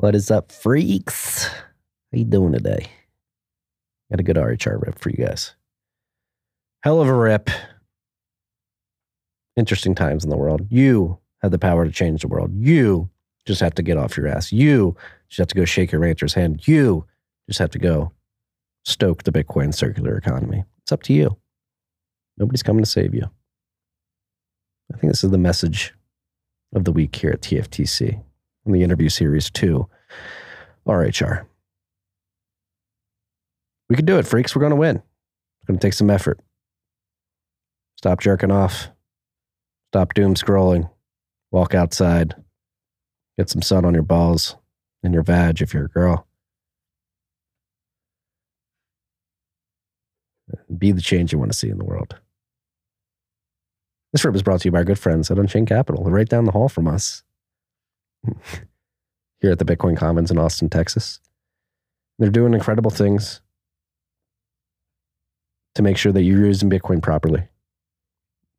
What is up, freaks? How you doing today? Got a good RHR rip for you guys. Hell of a rip. Interesting times in the world. You have the power to change the world. You just have to get off your ass. You just have to go shake your rancher's hand. You just have to go stoke the Bitcoin circular economy. It's up to you. Nobody's coming to save you. I think this is the message of the week here at TFTC in the interview series two, RHR. We can do it, freaks. We're going to win. It's going to take some effort. Stop jerking off. Stop doom scrolling. Walk outside. Get some sun on your balls and your vag if you're a girl. Be the change you want to see in the world. This trip is brought to you by our good friends at Unchained Capital, right down the hall from us here at the Bitcoin Commons in Austin, Texas. They're doing incredible things to make sure that you're using Bitcoin properly.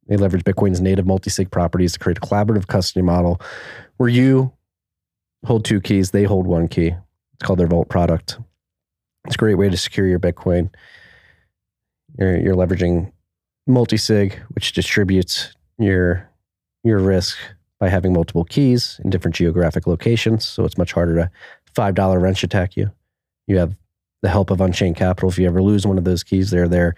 They leverage Bitcoin's native multi-sig properties to create a collaborative custody model where you hold two keys, they hold one key. It's called their Vault product. It's a great way to secure your Bitcoin. You're, you're leveraging multi-sig, which distributes your your risk by having multiple keys in different geographic locations. So it's much harder to $5 wrench attack you. You have the help of Unchained Capital. If you ever lose one of those keys, they're there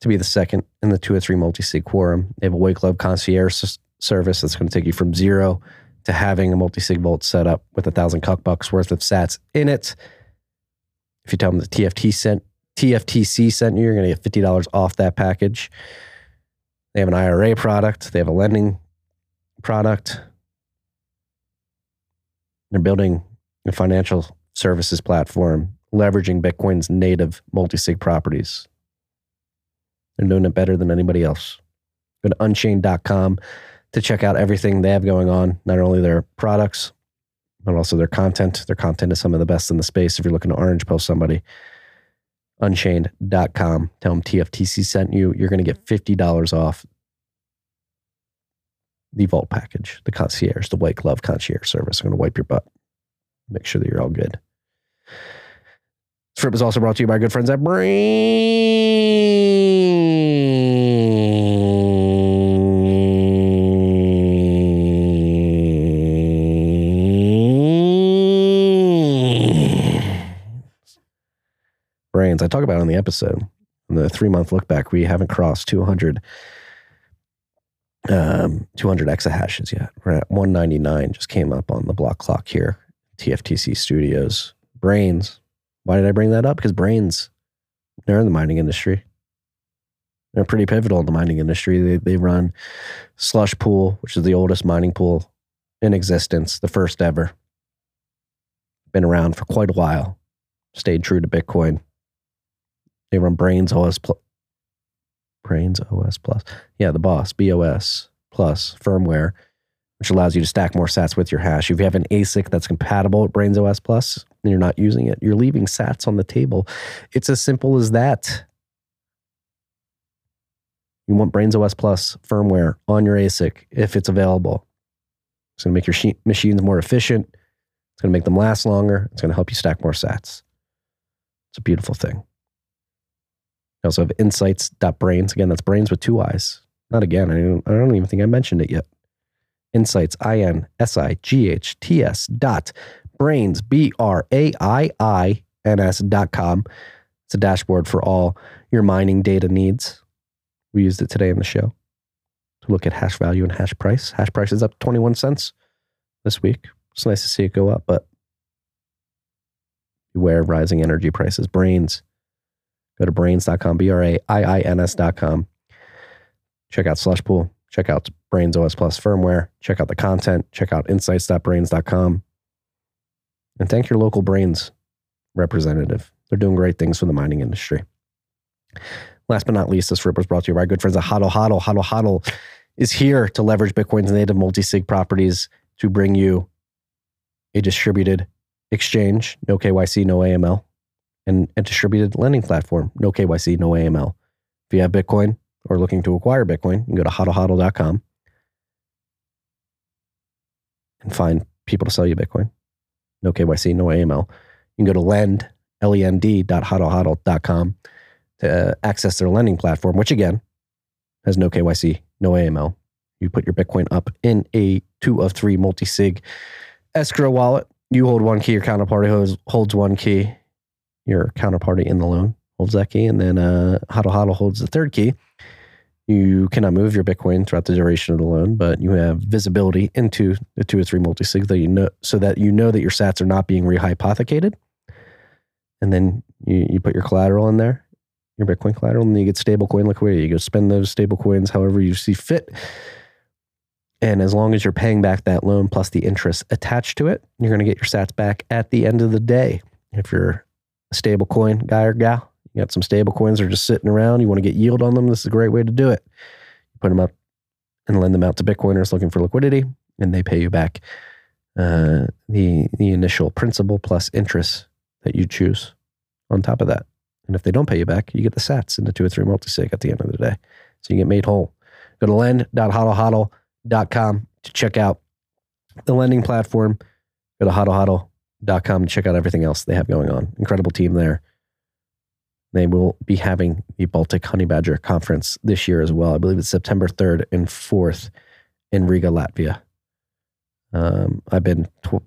to be the second in the two or three multi sig quorum. They have a white glove concierge service that's going to take you from zero to having a multi sig vault set up with a thousand cuck bucks worth of sats in it. If you tell them the TFT sent TFTC sent you, you're going to get fifty dollars off that package. They have an IRA product. They have a lending product. They're building a financial services platform leveraging Bitcoin's native multi-sig properties. They're doing it better than anybody else. Go to unchained.com to check out everything they have going on, not only their products, but also their content. Their content is some of the best in the space. If you're looking to orange post somebody, unchained.com. Tell them TFTC sent you. You're going to get $50 off the vault package, the concierge, the white glove concierge service. I'm going to wipe your butt, make sure that you're all good. This trip is also brought to you by our good friends at Braiins. Braiins. I talk about on the episode. In the three month look back, we haven't crossed 200 um, 200 exahashes yet. We're at 199, just came up on the block clock here, TFTC Studios. Braiins. Why did I bring that up? Because Braiins, they're in the mining industry. They're pretty pivotal in the mining industry. They, they run Slush Pool, which is the oldest mining pool in existence, the first ever. Been around for quite a while. Stayed true to Bitcoin. They run Braiins OS, Braiins OS Plus. Yeah, the boss, BOS Plus firmware, which allows you to stack more sats with your hash. If you have an ASIC that's compatible with Braiins OS Plus and you're not using it, you're leaving sats on the table. It's as simple as that. You want Braiins OS Plus firmware on your ASIC if it's available. It's going to make your machines more efficient. It's going to make them last longer. It's going to help you stack more sats. It's a beautiful thing. I also have insights.braiins. Again, that's braiins with two eyes. Not again. I don't, I don't even think I mentioned it yet. Insights, I N S I G H T S dot braiins, B R A I I N S dot com. It's a dashboard for all your mining data needs. We used it today in the show to look at hash value and hash price. Hash price is up 21 cents this week. It's nice to see it go up, but beware of rising energy prices. Braiins Go to braiins.com, B R A I I N S.com. Check out Slush Pool. Check out Braiins OS Plus firmware. Check out the content. Check out insights.braiins.com. And thank your local Braiins representative. They're doing great things for the mining industry. Last but not least, this rip was brought to you by our good friends at Hodl Hodl. Hodl Hodl is here to leverage Bitcoin's native multi sig properties to bring you a distributed exchange, no KYC, no AML, and a distributed lending platform. No KYC, no AML. If you have Bitcoin or looking to acquire Bitcoin, you can go to hodlhodl.com and find people to sell you Bitcoin. no KYC, no AML. You can go to lend, L-E-N-D dot hodlhodl.com to uh, access their lending platform, which again has no KYC, no AML. You put your Bitcoin up in a two of three multi-sig escrow wallet. You hold one key, your counterparty holds, holds one key. Your counterparty in the loan holds that key, and then uh, HODL HODL holds the third key. You cannot move your Bitcoin throughout the duration of the loan, but you have visibility into the two or three multi-sigs that you know, so that you know that your Sats are not being rehypothecated. And then you, you put your collateral in there, your Bitcoin collateral, and then you get stablecoin liquidity. You go spend those stable coins however you see fit. And as long as you're paying back that loan plus the interest attached to it, you're going to get your sats back at the end of the day. If you're stable coin guy or gal, you got some stable coins that are just sitting around, you want to get yield on them, this is a great way to do it. You put them up and lend them out to Bitcoiners looking for liquidity, and they pay you back uh, the, the initial principal plus interest that you choose on top of that. And if they don't pay you back, you get the sats in the two or three multi-sig at the end of the day. So you get made whole. Go to lend.hodlhodl.com hodlhodl.com to check out the lending platform. Go to hodlhodl.com to check out everything else they have going on. Incredible team there. They will be having the Baltic Honey Badger Conference this year as well. I believe it's September 3rd and 4th in Riga, Latvia. Um, I've been tw-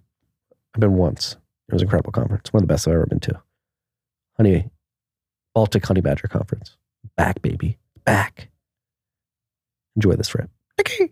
I've been once. It was an incredible conference. One of the best I've ever been to. Honey, Baltic Honey Badger Conference. Back, baby. Back. Enjoy this trip. Okay.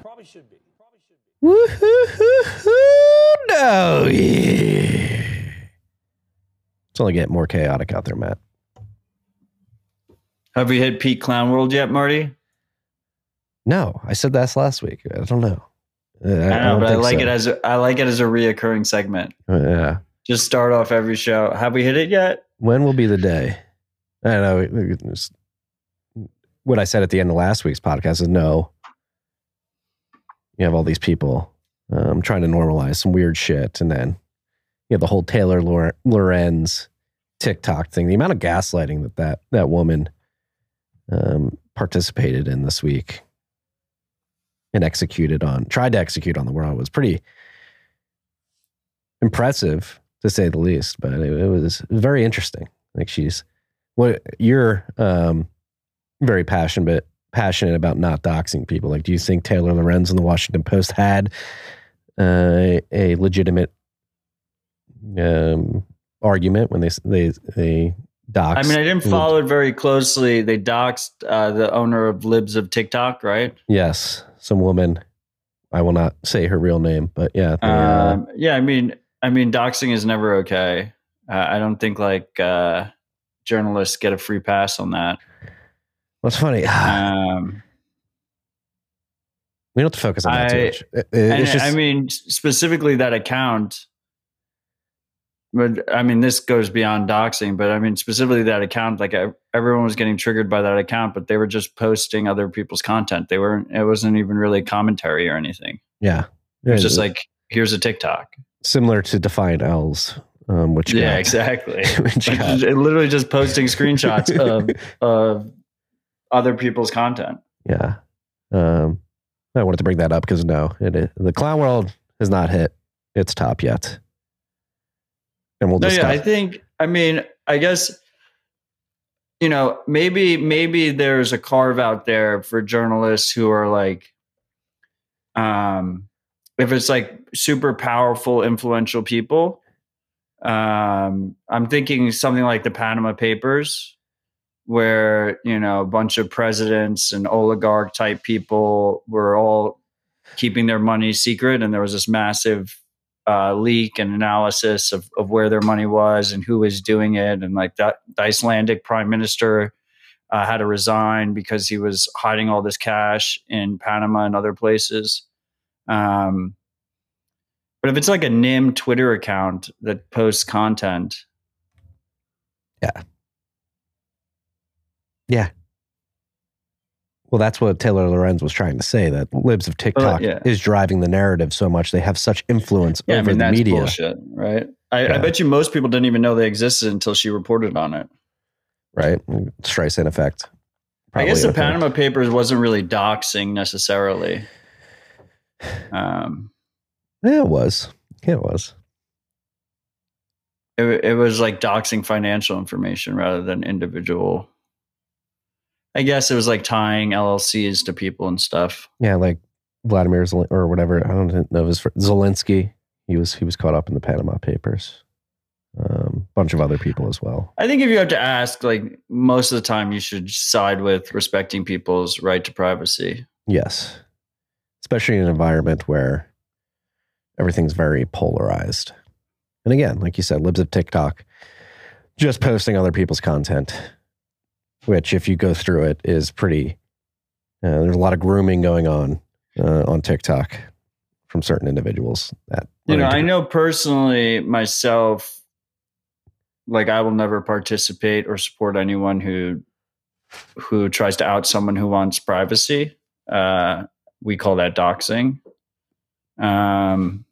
Woo-hoo-hoo-hoo, no. Yeah. It's only getting more chaotic out there, Matt. Have we hit peak clown world yet, Marty? No, I said that's last week. I don't know. I, I know, but I like so. it as a, I like it as a reoccurring segment. Uh, yeah. Just start off every show. Have we hit it yet? When will be the day? I don't know. What I said at the end of last week's podcast is no you have all these people um, trying to normalize some weird shit, and then you have the whole Taylor Lorenz TikTok thing. The amount of gaslighting that that that woman um, participated in this week and executed on, tried to execute on the world was pretty impressive to say the least. But it, it was very interesting. Like she's what you're um, very passionate passionate about not doxing people. Like, do you think Taylor Lorenz and the Washington Post had uh, a legitimate um, argument when they they they doxed? I mean, I didn't follow it very closely. They doxed uh, the owner of Libs of TikTok, right? Yes, some woman. I will not say her real name, but yeah, they, uh, um, yeah. I mean, I mean, doxing is never okay. Uh, I don't think like uh, journalists get a free pass on that. What's funny? Um, we don't have to focus on that I, too much. It, and, just, I mean, specifically that account. But I mean, this goes beyond doxing. But I mean, specifically that account. Like everyone was getting triggered by that account, but they were just posting other people's content. They weren't. It wasn't even really commentary or anything. Yeah, it was just like, here's a TikTok. Similar to Defiant L's, um, which yeah, got, exactly. which got, literally just posting screenshots of of other people's content. Yeah. Um, I wanted to bring that up because no, it, the clown world has not hit its top yet. And we'll no. Yeah, I think, I mean, I guess, you know, maybe, maybe there's a carve out there for journalists who are like, um, if it's like super powerful, influential people, um, I'm thinking something like the Panama Papers, where you know a bunch of presidents and oligarch type people were all keeping their money secret and there was this massive uh, leak and analysis of, of where their money was and who was doing it. And like that the icelandic prime minister uh, had to resign because he was hiding all this cash in panama and other places. Um, but if it's like a NIM Twitter account that posts content, Well, that's what Taylor Lorenz was trying to say that libs of TikTok yeah. is driving the narrative so much. They have such influence yeah, I over mean the that's media. bullshit, right? I, Yeah. I bet you most people didn't even know they existed until she reported on it. right? Streisand effect. I guess the. Panama Papers wasn't really doxing necessarily. Um, Yeah, it was. Yeah, it was. it, it was like doxing financial information rather than individual. I guess it was like tying LLCs to people and stuff. Yeah, like Vladimir Zel- or whatever. I don't know. His fr- Zelensky. He was he was caught up in the Panama Papers. Um, bunch of other people as well. I think if you have to ask, like most of the time, you should side with respecting people's right to privacy. Yes, especially in an environment where everything's very polarized. And again, like you said, libs of TikTok, just posting other people's content, which, if you go through it, is pretty. Uh, there's a lot of grooming going on uh, on TikTok from certain individuals. That You know, I know personally myself, like I will never participate or support anyone who who tries to out someone who wants privacy. Uh, we call that doxing. Um,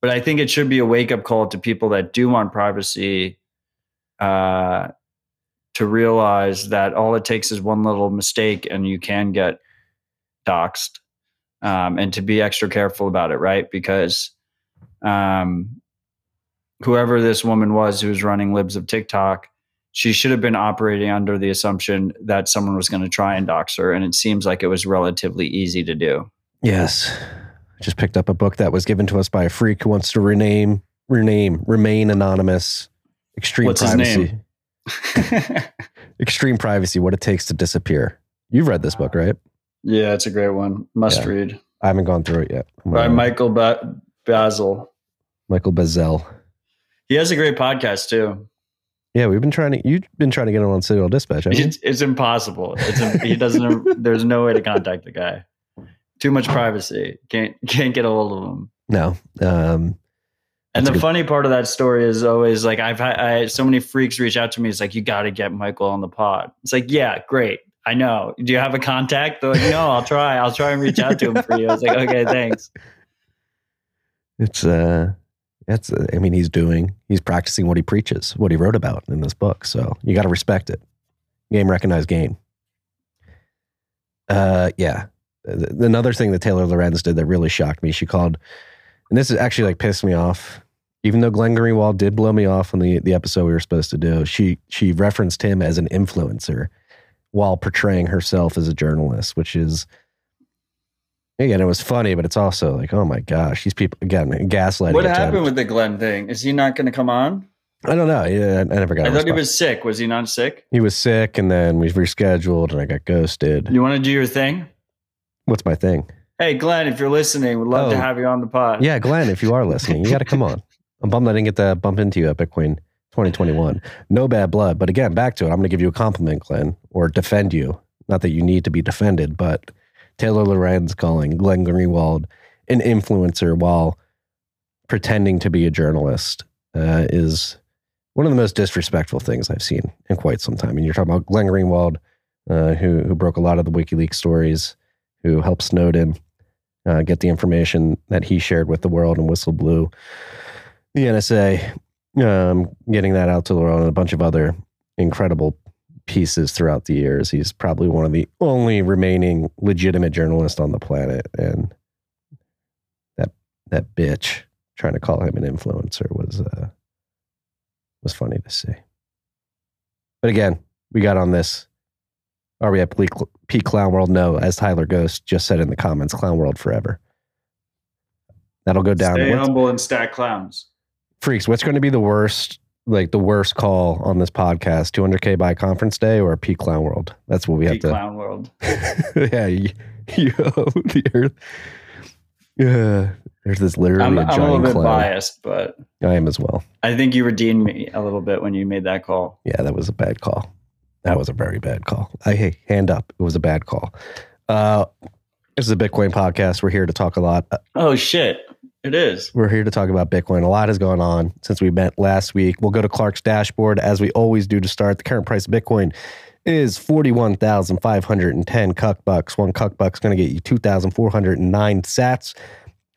but I think it should be a wake up call to people that do want privacy uh, to realize that all it takes is one little mistake and you can get doxed um, and to be extra careful about it, right? Because um, whoever this woman was who was running libs of TikTok, she should have been operating under the assumption that someone was going to try and dox her, and it seems like it was relatively easy to do. Yes. I just picked up a book that was given to us by a freak who wants to rename, rename, remain anonymous. Extreme What's his privacy. name? Extreme privacy, what it takes to disappear. You've read this book, right? yeah, it's a great one. Must Yeah. read I haven't gone through it yet. By Michael ba- Basil. Michael Bazzell. He has a great podcast too. Yeah, we've been trying to. You've been trying to get him on Citadel Dispatch. It's, it's impossible. It's he doesn't. there's no way to contact the guy. Too much privacy. Can't can't get a hold of him. No. Um, And That's the good- funny part of that story is always like I've had I, so many freaks reach out to me. It's like you got to get Michael on the pod. It's like yeah, great. I know. Do you have a contact? They're like, no, I'll try. I'll try and reach out to him for you. I was like, okay, thanks. it's uh, that's. Uh, I mean, he's doing. He's practicing what he preaches, what he wrote about in this book. So you got to respect it. Game recognized game. Uh, yeah. Another thing that Taylor Lorenz did that really shocked me. She called, and this is actually like pissed me off. Even though Glenn Greenwald did blow me off on the the episode we were supposed to do, she she referenced him as an influencer while portraying herself as a journalist, which is again, it was funny, but it's also like, oh my gosh, these people again gaslighting. What happened with the Glenn thing? Is he not going to come on? I don't know. Yeah, I never got. I thought he was sick. Was he not sick? He was sick, and then we rescheduled, and I got ghosted. You want to do your thing? What's my thing? Hey, Glenn, if you're listening, would love to Oh. have you on the pod. Yeah, Glenn, if you are listening, you got to come on. I'm bummed I didn't get to bump into you at Bitcoin 2021. No bad blood, but again, back to it. I'm going to give you a compliment, Glenn, or defend you. Not that you need to be defended, but Taylor Lorenz calling Glenn Greenwald an influencer while pretending to be a journalist uh, is one of the most disrespectful things I've seen in quite some time. And you're talking about Glenn Greenwald, uh, who who broke a lot of the WikiLeaks stories, who helped Snowden uh, get the information that he shared with the world and whistle blew the NSA, um, getting that out to the world and a bunch of other incredible pieces throughout the years. He's probably one of the only remaining legitimate journalists on the planet, and that that bitch trying to call him an influencer was uh, was funny to see. But again, we got on this. Are we at peak clown world? No, as Tyler Ghost just said in the comments, clown world forever. That'll go down. Stay What's- humble and stack clowns. freaks, what's going to be the worst, like the worst call on this podcast? 200K by conference day or peak clown world? That's what we have to. clown world. yeah. You, you, the earth. Yeah. There's this literally I'm, a I'm a little bit clown. biased, but I am as well. I think you redeemed me a little bit when you made that call. Yeah, that was a bad call. That was a very bad call. I hey, hand up. It was a bad call. Uh, This is a Bitcoin podcast. We're here to talk a lot. Uh, Oh shit. It is. We're here to talk about Bitcoin. A lot has gone on since we met last week. We'll go to Clark's dashboard as we always do to start. The current price of Bitcoin is 41,510 cuck bucks. One cuck buck's going to get you 2,409 sats,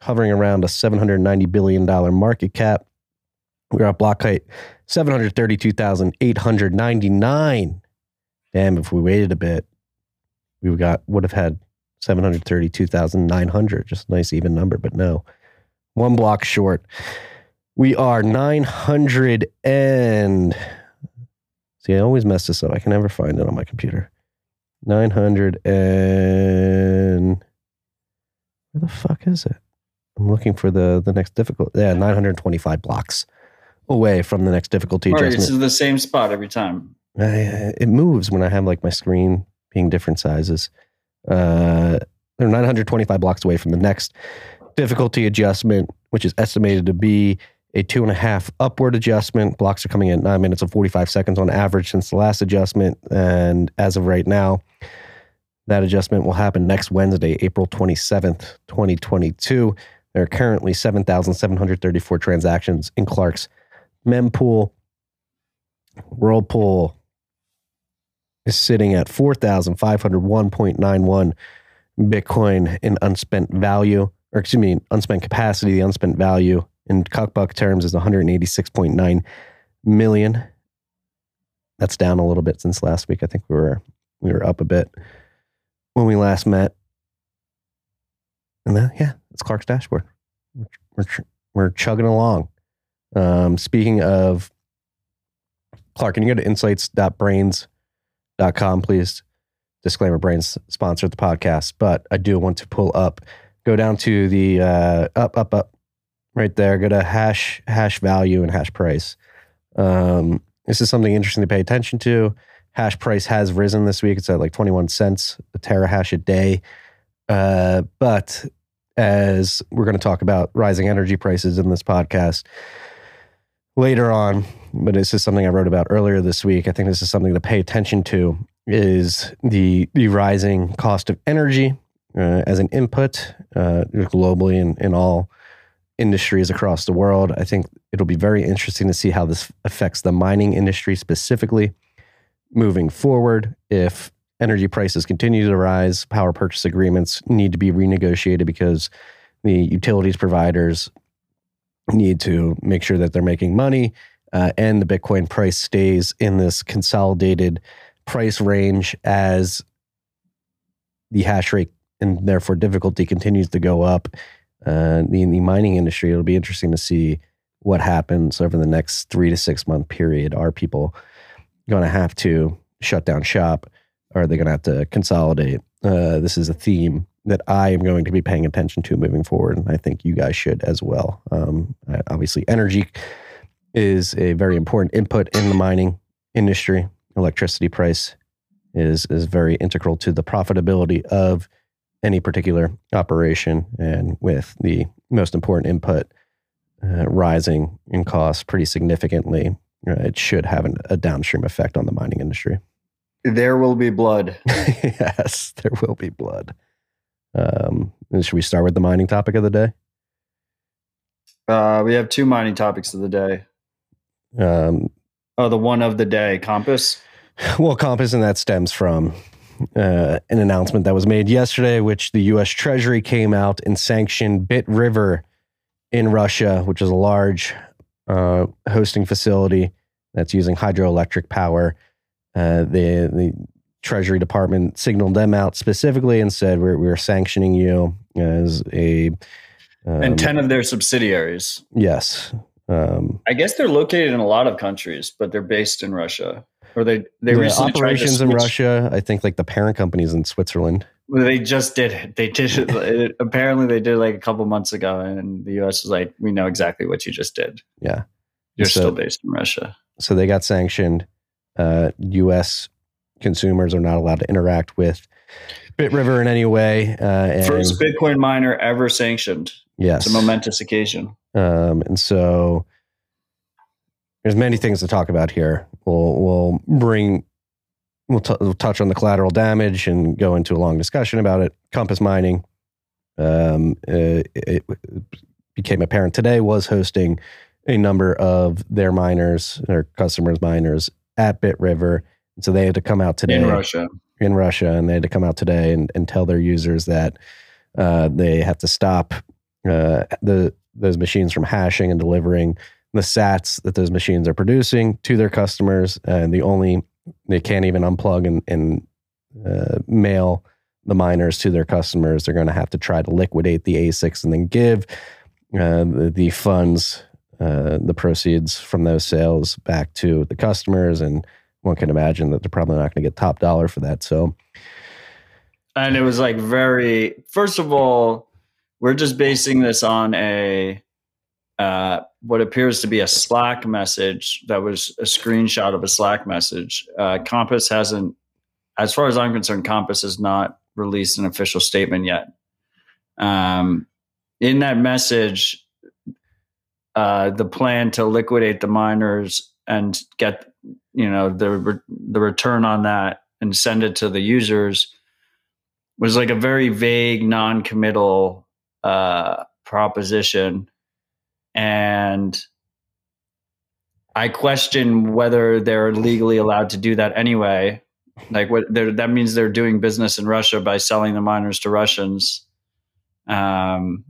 hovering around a $790 billion market cap. We're at block height 732,899. Damn, if we waited a bit, we got would have had 732,900. Just a nice even number, but no. One block short. We are 900 and see, I always mess this up. I can never find it on my computer. 900 and where the fuck is it? I'm looking for the the next difficult. Yeah, 925 blocks away from the next difficulty Marty, adjustment. this is the same spot every time. I, it moves when I have like my screen being different sizes. Uh, they're 925 blocks away from the next difficulty adjustment, which is estimated to be a two and a half upward adjustment. Blocks are coming in at nine minutes and 45 seconds on average since the last adjustment. And as of right now, that adjustment will happen next Wednesday, April 27th, 2022. There are currently 7,734 transactions in Clark's mempool. Whirlpool is sitting at 4,501.91 Bitcoin in unspent value, or excuse me, unspent capacity. The unspent value in cuckbuck terms is 186.9 million. That's down a little bit since last week. I think we were we were up a bit when we last met. And then, yeah, it's Clark's dashboard. We're we're, we're chugging along. Um, speaking of Clark, can you go to insights.braiins.com, please? Disclaimer Braiins sponsored the podcast, but I do want to pull up, go down to the uh, up, up, up, right there. Go to hash, hash value and hash price. Um, this is something interesting to pay attention to. Hash price has risen this week. It's at like 21 cents a terahash a day. Uh, but as we're going to talk about rising energy prices in this podcast later on, but this is something I wrote about earlier this week. I think this is something to pay attention to is the the rising cost of energy uh, as an input uh, globally and in all industries across the world. I think it'll be very interesting to see how this affects the mining industry specifically moving forward. If energy prices continue to rise, power purchase agreements need to be renegotiated because the utilities providers need to make sure that they're making money uh, and the Bitcoin price stays in this consolidated price range as the hash rate and therefore difficulty continues to go up. Uh, in the mining industry, it'll be interesting to see what happens over the next three to six month period. Are people going to have to shut down shop? Or are they going to have to consolidate? Uh, this is a theme that I am going to be paying attention to moving forward, and I think you guys should as well. Um, obviously, energy is a very important input in the mining industry. Electricity price is is very integral to the profitability of any particular operation, and with the most important input uh, rising in cost pretty significantly, uh, it should have an, a downstream effect on the mining industry. There will be blood. yes, there will be blood. Um, should we start with the mining topic of the day? Uh, we have two mining topics of the day. Um, Oh, the one of the day, Compass. well, Compass, and that stems from uh, an announcement that was made yesterday, which the U.S. Treasury came out and sanctioned Bit River in Russia, which is a large uh, hosting facility that's using hydroelectric power. Uh, the the Treasury Department signaled them out specifically and said we're we're sanctioning you as a um, and 10 of their subsidiaries. yes. Um, I guess they're located in a lot of countries, but they're based in Russia. Or they they the recently operations in Russia. I think like the parent company's in Switzerland. Well, they just did it. They did it. it- Apparently, they did like a couple months ago, and the U.S. was like, "We know exactly what you just did. Yeah. You're So- still based in Russia." so they got sanctioned. Uh, U.S. consumers are not allowed to interact with Bit River in any way. Uh, and First Bitcoin miner ever sanctioned. yes, It's a momentous occasion. Um, and so there's many things to talk about here. We'll we'll bring we'll, t- we'll touch on the collateral damage and go into a long discussion about it. Compass mining um, uh, it became apparent today, was hosting a number of their miners, their customers' miners at Bit River. And so they had to come out today in Russia. in Russia, and they had to come out today and, and tell their users that uh, they have to stop uh, the those machines from hashing and delivering the sats that those machines are producing to their customers. And the only they can't even unplug and, and uh, mail the miners to their customers. They're going to have to try to liquidate the ASICs and then give uh, the, the funds, uh, the proceeds from those sales back to the customers. And one can imagine that they're probably not going to get top dollar for that. So, and it was like very. First of all, we're just basing this on a uh, what appears to be a Slack message that was a screenshot of a Slack message. Uh, Compass hasn't, as far as I'm concerned, Compass has not released an official statement yet. Um, in that message, uh, the plan to liquidate the miners and get you know the re- the return on that and send it to the users was like a very vague, non-committal uh, proposition, and I question whether they're legally allowed to do that anyway. Like what that means they're doing business in Russia by selling the miners to Russians. Um,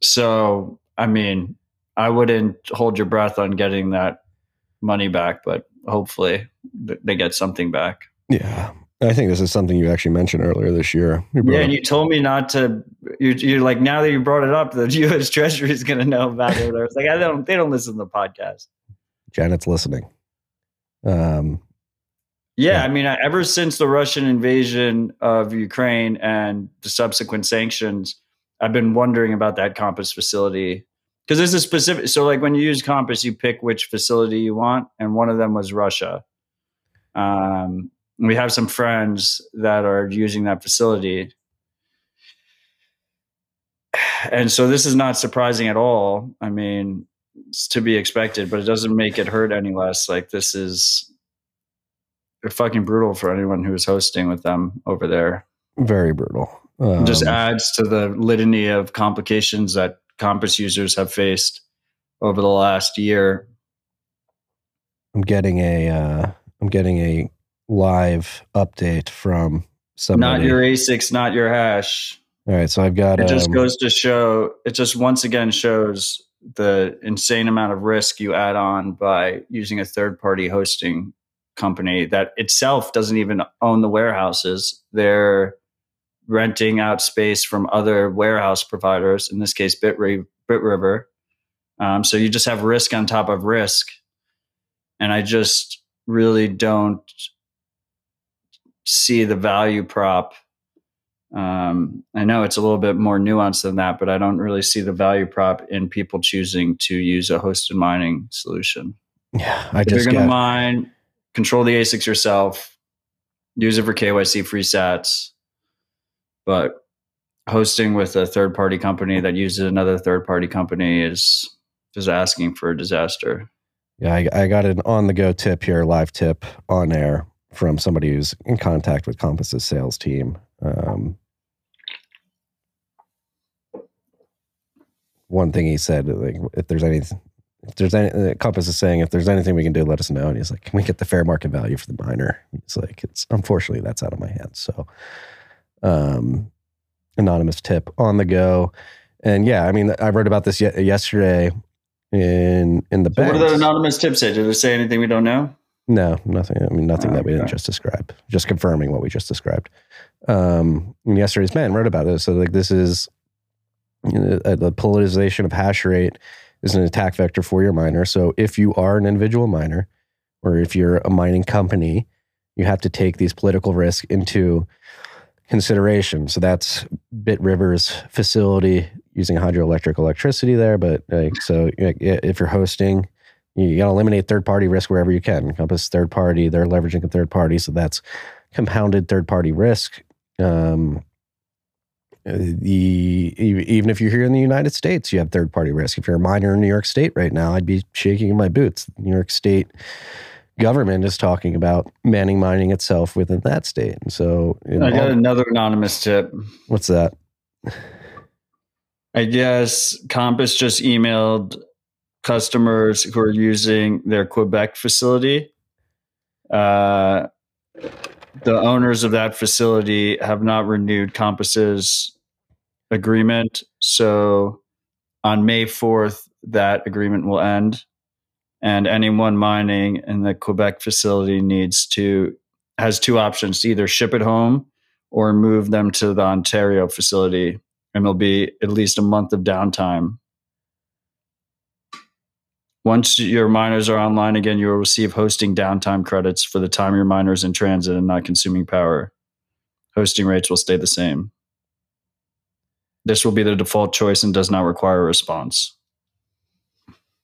so I mean, I wouldn't hold your breath on getting that money back, but hopefully they get something back. yeah, I think this is something you actually mentioned earlier this year. Yeah, and you told me not to. You, you're like now that you brought it up, the U.S. Treasury is going to know about it. I was like, I don't. They don't listen to the podcast. Janet's listening. Um, Yeah, Yeah. I mean, I- ever since the Russian invasion of Ukraine and the subsequent sanctions, I've been wondering about that Compass facility because there's a specific. So, like when you use Compass, you pick which facility you want, and one of them was Russia. Um, we have some friends that are using that facility, and so this is not surprising at all. I mean, it's to be expected, but it doesn't make it hurt any less. Like this is fucking brutal for anyone who's hosting with them over there. very brutal. Um, just adds to the litany of complications that Compass users have faced over the last year. I'm getting a uh, I'm getting a live update from somebody. Not your ASICs, not your hash. All right, so I've got. It just um, goes to show. It just once again shows the insane amount of risk you add on by using a third-party hosting company that itself doesn't even own the warehouses. They're renting out space from other warehouse providers. In this case, BitRiver. Um, so you just have risk on top of risk, and I just really don't see the value prop um, I know it's a little bit more nuanced than that, but I don't really see the value prop in people choosing to use a hosted mining solution. Yeah, I If you're going to mine, control the ASICs yourself, use it for KYC free sats, but hosting with a third party company that uses another third party company is just asking for a disaster. Yeah, I, I got an on the go tip here, live tip on air from somebody who's in contact with Compass's sales team. Um, one thing he said, like, if there's any, if there's any, uh, Compass is saying, if there's anything we can do, let us know. And he's like, can we get the fair market value for the miner? He's like, it's unfortunately that's out of my hands. So, um, anonymous tip on the go. And yeah, I mean, I wrote about this ye- yesterday in in the So what did the anonymous tip say? Did it say anything we don't know? No, nothing. I mean, nothing that we didn't just describe. Just confirming what we just described. Um, and yesterday's man wrote about it. So, like, this is you know, the politicization of hash rate is an attack vector for your miner. So, if you are an individual miner, or if you're a mining company, you have to take these political risks into consideration. So that's Bit River's facility using hydroelectric electricity there. But like, so if you're hosting, you got to eliminate third party risk wherever you can. Compass third party, they're leveraging a third party, so that's compounded third party risk. Um, uh, the even if you're here in the United States, you have third party risk. If you're a miner in New York State right now, I'd be shaking in my boots. New York State government is talking about manning mining itself within that state. And so, I got all- another anonymous tip. what's that? I guess Compass just emailed customers who are using their Quebec facility. Uh, the owners of that facility have not renewed Compass's agreement. So on May 4th, that agreement will end. And anyone mining in the Quebec facility needs to, has two options to either ship it home or move them to the Ontario facility. And there'll be at least a month of downtime. Once your miners are online again, you will receive hosting downtime credits for the time your miner is in transit and not consuming power. Hosting rates will stay the same. This will be the default choice and does not require a response.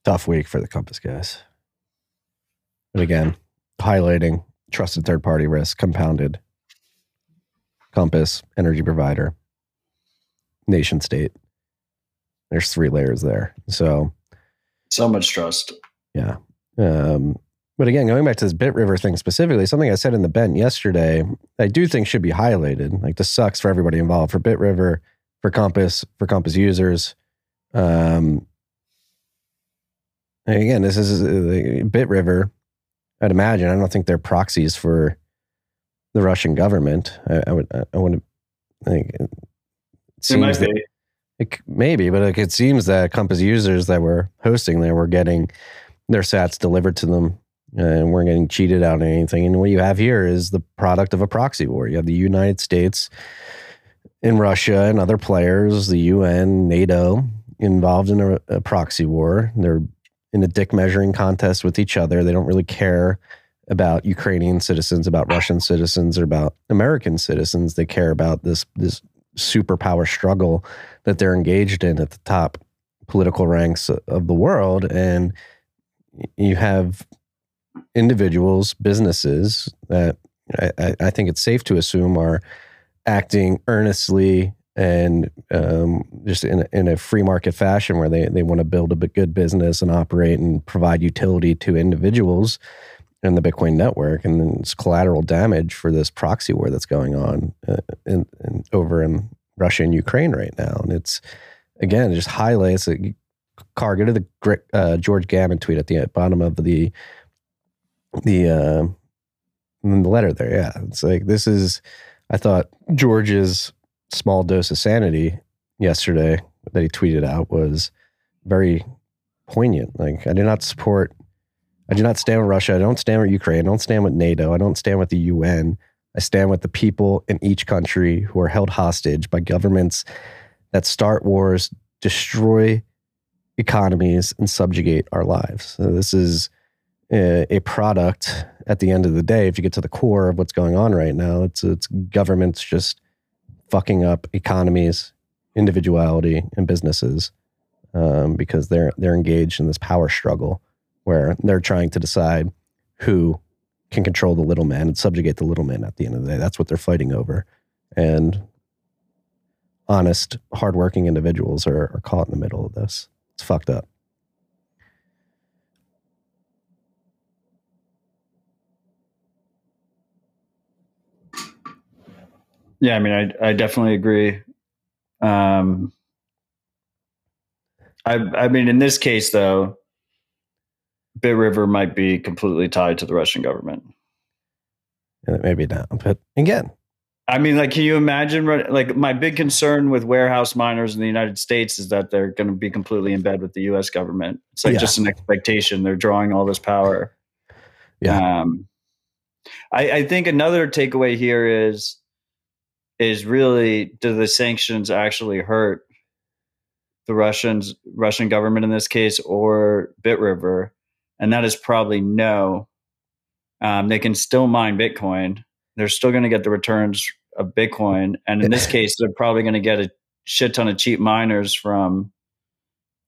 Tough week for the Compass guys. But again, highlighting trusted third party risk compounded. Compass, energy provider, nation state. There's three layers there. So, So much trust. yeah. Um, but again, going back to this Bit River thing specifically, something I said in the bent yesterday, I do think should be highlighted. Like this sucks for everybody involved, for Bit River, for Compass, for Compass users. Um, again, this is uh, Bit River. I'd imagine. I don't think they're proxies for the Russian government. I, I would. I wouldn't think. It It might be. It, maybe, but like it seems that Compass users that were hosting there were getting their sats delivered to them uh, and weren't getting cheated out of anything. And what you have here is the product of a proxy war. You have the United States and Russia and other players, the UN, NATO, involved in a, a proxy war. They're in a dick measuring contest with each other. They don't really care about Ukrainian citizens, about Russian citizens, or about American citizens. They care about this this superpower struggle that they're engaged in at the top political ranks of the world. And you have individuals, businesses that I, I- think it's safe to assume are acting earnestly and um, just in a, in a free market fashion where they, they want to build a good business and operate and provide utility to individuals in the Bitcoin network. And then it's collateral damage for this proxy war that's going on uh, in, in, over in Russia and Ukraine right now. And it's, again, it just highlights it. Car, go to the uh, George Gammon tweet at the bottom of the the uh, the letter there. Yeah, it's like this is. I thought George's small dose of sanity yesterday that he tweeted out was very poignant. Like I do not support. I do not stand with Russia. I don't stand with Ukraine. I don't stand with NATO. I don't stand with the UN. I stand with the people in each country who are held hostage by governments that start wars, destroy economies, and subjugate our lives. So this is a, product at the end of the day. If you get to the core of what's going on right now, it's it's governments just fucking up economies, individuality, and businesses um, because they're they're engaged in this power struggle where they're trying to decide who can control the little man and subjugate the little man at the end of the day. That's what they're fighting over. And honest, hardworking individuals are, are caught in the middle of this. It's fucked up. Yeah, I mean, I I definitely agree. Um, I I mean, in this case, though, Bit River might be completely tied to the Russian government. And it maybe not. But again, I mean, like, can you imagine? Like, my big concern with warehouse miners in the United States is that they're going to be completely in bed with the U.S. government. It's like Yeah. just an expectation. They're drawing all this power. Yeah. Um, I, I think another takeaway here is is really do the sanctions actually hurt the Russians Russian government in this case or Bit River? And that is probably no. Um, they can still mine Bitcoin. They're still going to get the returns of Bitcoin, and in this case, they're probably going to get a shit ton of cheap miners from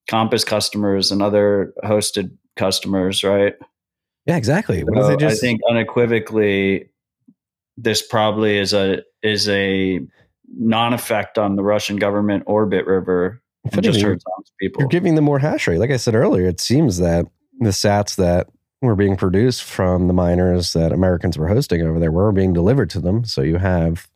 Compass customers and other hosted customers, right? yeah, exactly. So just I think unequivocally, this probably is a is a non effect on the Russian government or Bit River, just hurts people. you're giving them more hash rate. Like I said earlier, it seems that the sats that were being produced from the miners that Americans were hosting over there were being delivered to them. So you have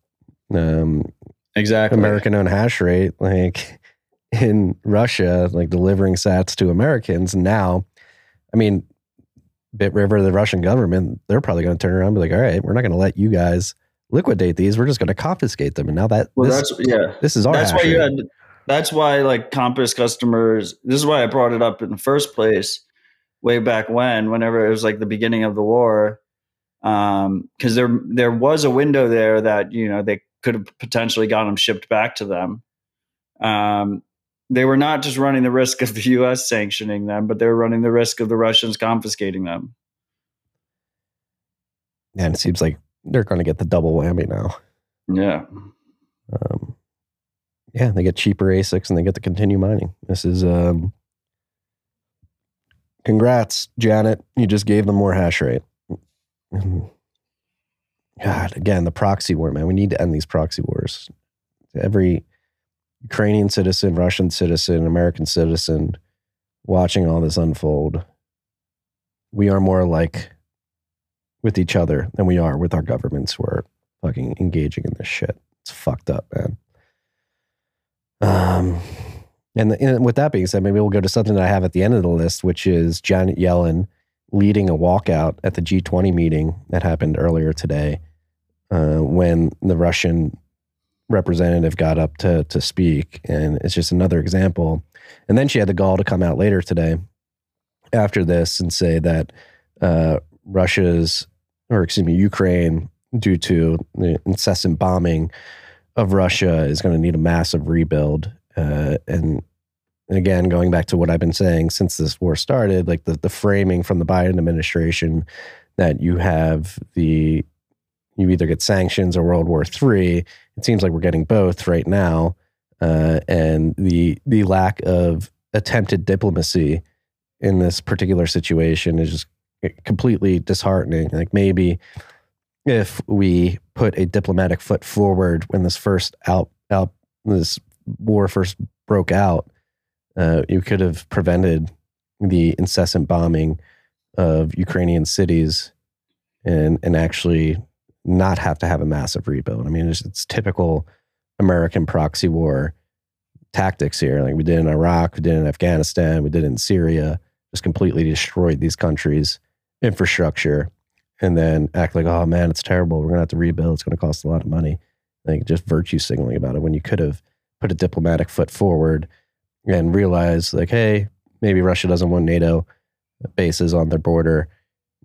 um, exactly. American owned hash rate, like in Russia, like delivering sats to Americans. Now, I mean, Bit River, the Russian government, they're probably going to turn around and be like, all right, we're not going to let you guys liquidate these. We're just going to confiscate them. And now that Well, this, that's yeah. this is our that's why you had that's why like compass customers this is why i brought it up in the first place way back when whenever it was like the beginning of the war um because there there was a window there that you know they could have potentially got them shipped back to them um they were not just running the risk of the us sanctioning them but they were running the risk of the russians confiscating them and it seems like they're going to get the double whammy now. yeah Um, yeah, they get cheaper ASICs and they get to continue mining. This is um, congrats, Janet. You just gave them more hash rate. God, again, the proxy war, man. We need to end these proxy wars. Every Ukrainian citizen, Russian citizen, American citizen watching all this unfold, we are more like with each other than we are with our governments who are fucking engaging in this shit. It's fucked up, man. Um, and, and with that being said, maybe we'll go to something that I have at the end of the list, which is Janet Yellen leading a walkout at the G20 meeting that happened earlier today, uh, when the Russian representative got up to to speak, and it's just another example. And then she had the gall to come out later today, after this, and say that uh, Russia's, or excuse me, Ukraine, due to the incessant bombing of Russia, is going to need a massive rebuild. Uh, and, again, going back to what I've been saying since this war started, like the, the framing from the Biden administration that you have the you either get sanctions or World War III. It seems like we're getting both right now, uh, and the the lack of attempted diplomacy in this particular situation is just completely disheartening. Like maybe if we put a diplomatic foot forward when this first out out this war first broke out, uh, you could have prevented the incessant bombing of Ukrainian cities and and actually not have to have a massive rebuild. I mean, it's, it's typical American proxy war tactics here. Like we did in Iraq, we did in Afghanistan, we did in Syria, just completely destroyed these countries' infrastructure and then act like, oh man, it's terrible. We're gonna have to rebuild. It's gonna cost a lot of money. Like just virtue signaling about it when you could have put a diplomatic foot forward and realize like, hey, maybe Russia doesn't want NATO bases on their border.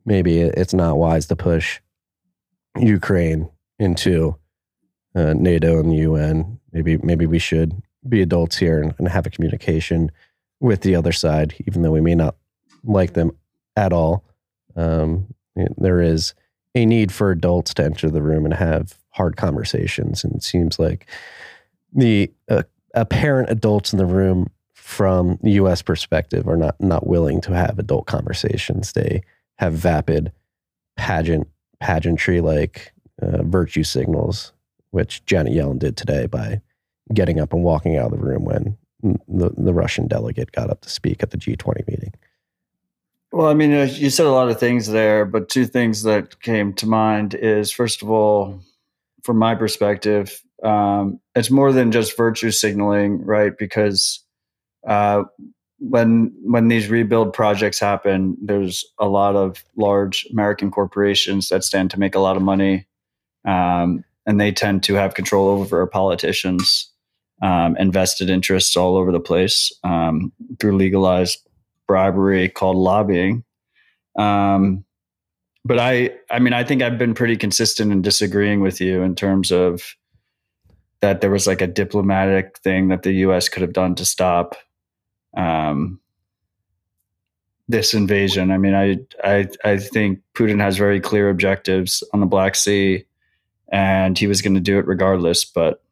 Maybe it's not wise to push Ukraine into uh, NATO and the UN. Maybe maybe we should be adults here and, and have a communication with the other side, even though we may not like them at all. Um, there is a need for adults to enter the room and have hard conversations. And it seems like the uh, apparent adults in the room from the U.S. perspective are not not willing to have adult conversations. They have vapid pageant pageantry like uh, virtue signals, which Janet Yellen did today by getting up and walking out of the room when the, the Russian delegate got up to speak at the G20 meeting. Well, I mean, uh, you said a lot of things there, but two things that came to mind is first of all, from my perspective, um, it's more than just virtue signaling, right? Because uh, when when these rebuild projects happen, there's a lot of large American corporations that stand to make a lot of money, um, and they tend to have control over our politicians, um, and vested interests all over the place um, through legalized bribery called lobbying. Um, but I, I mean, I think I've been pretty consistent in disagreeing with you in terms of that there was like a diplomatic thing that the U.S. could have done to stop um, this invasion. I mean, I, I, I think Putin has very clear objectives on the Black Sea, and he was going to do it regardless. But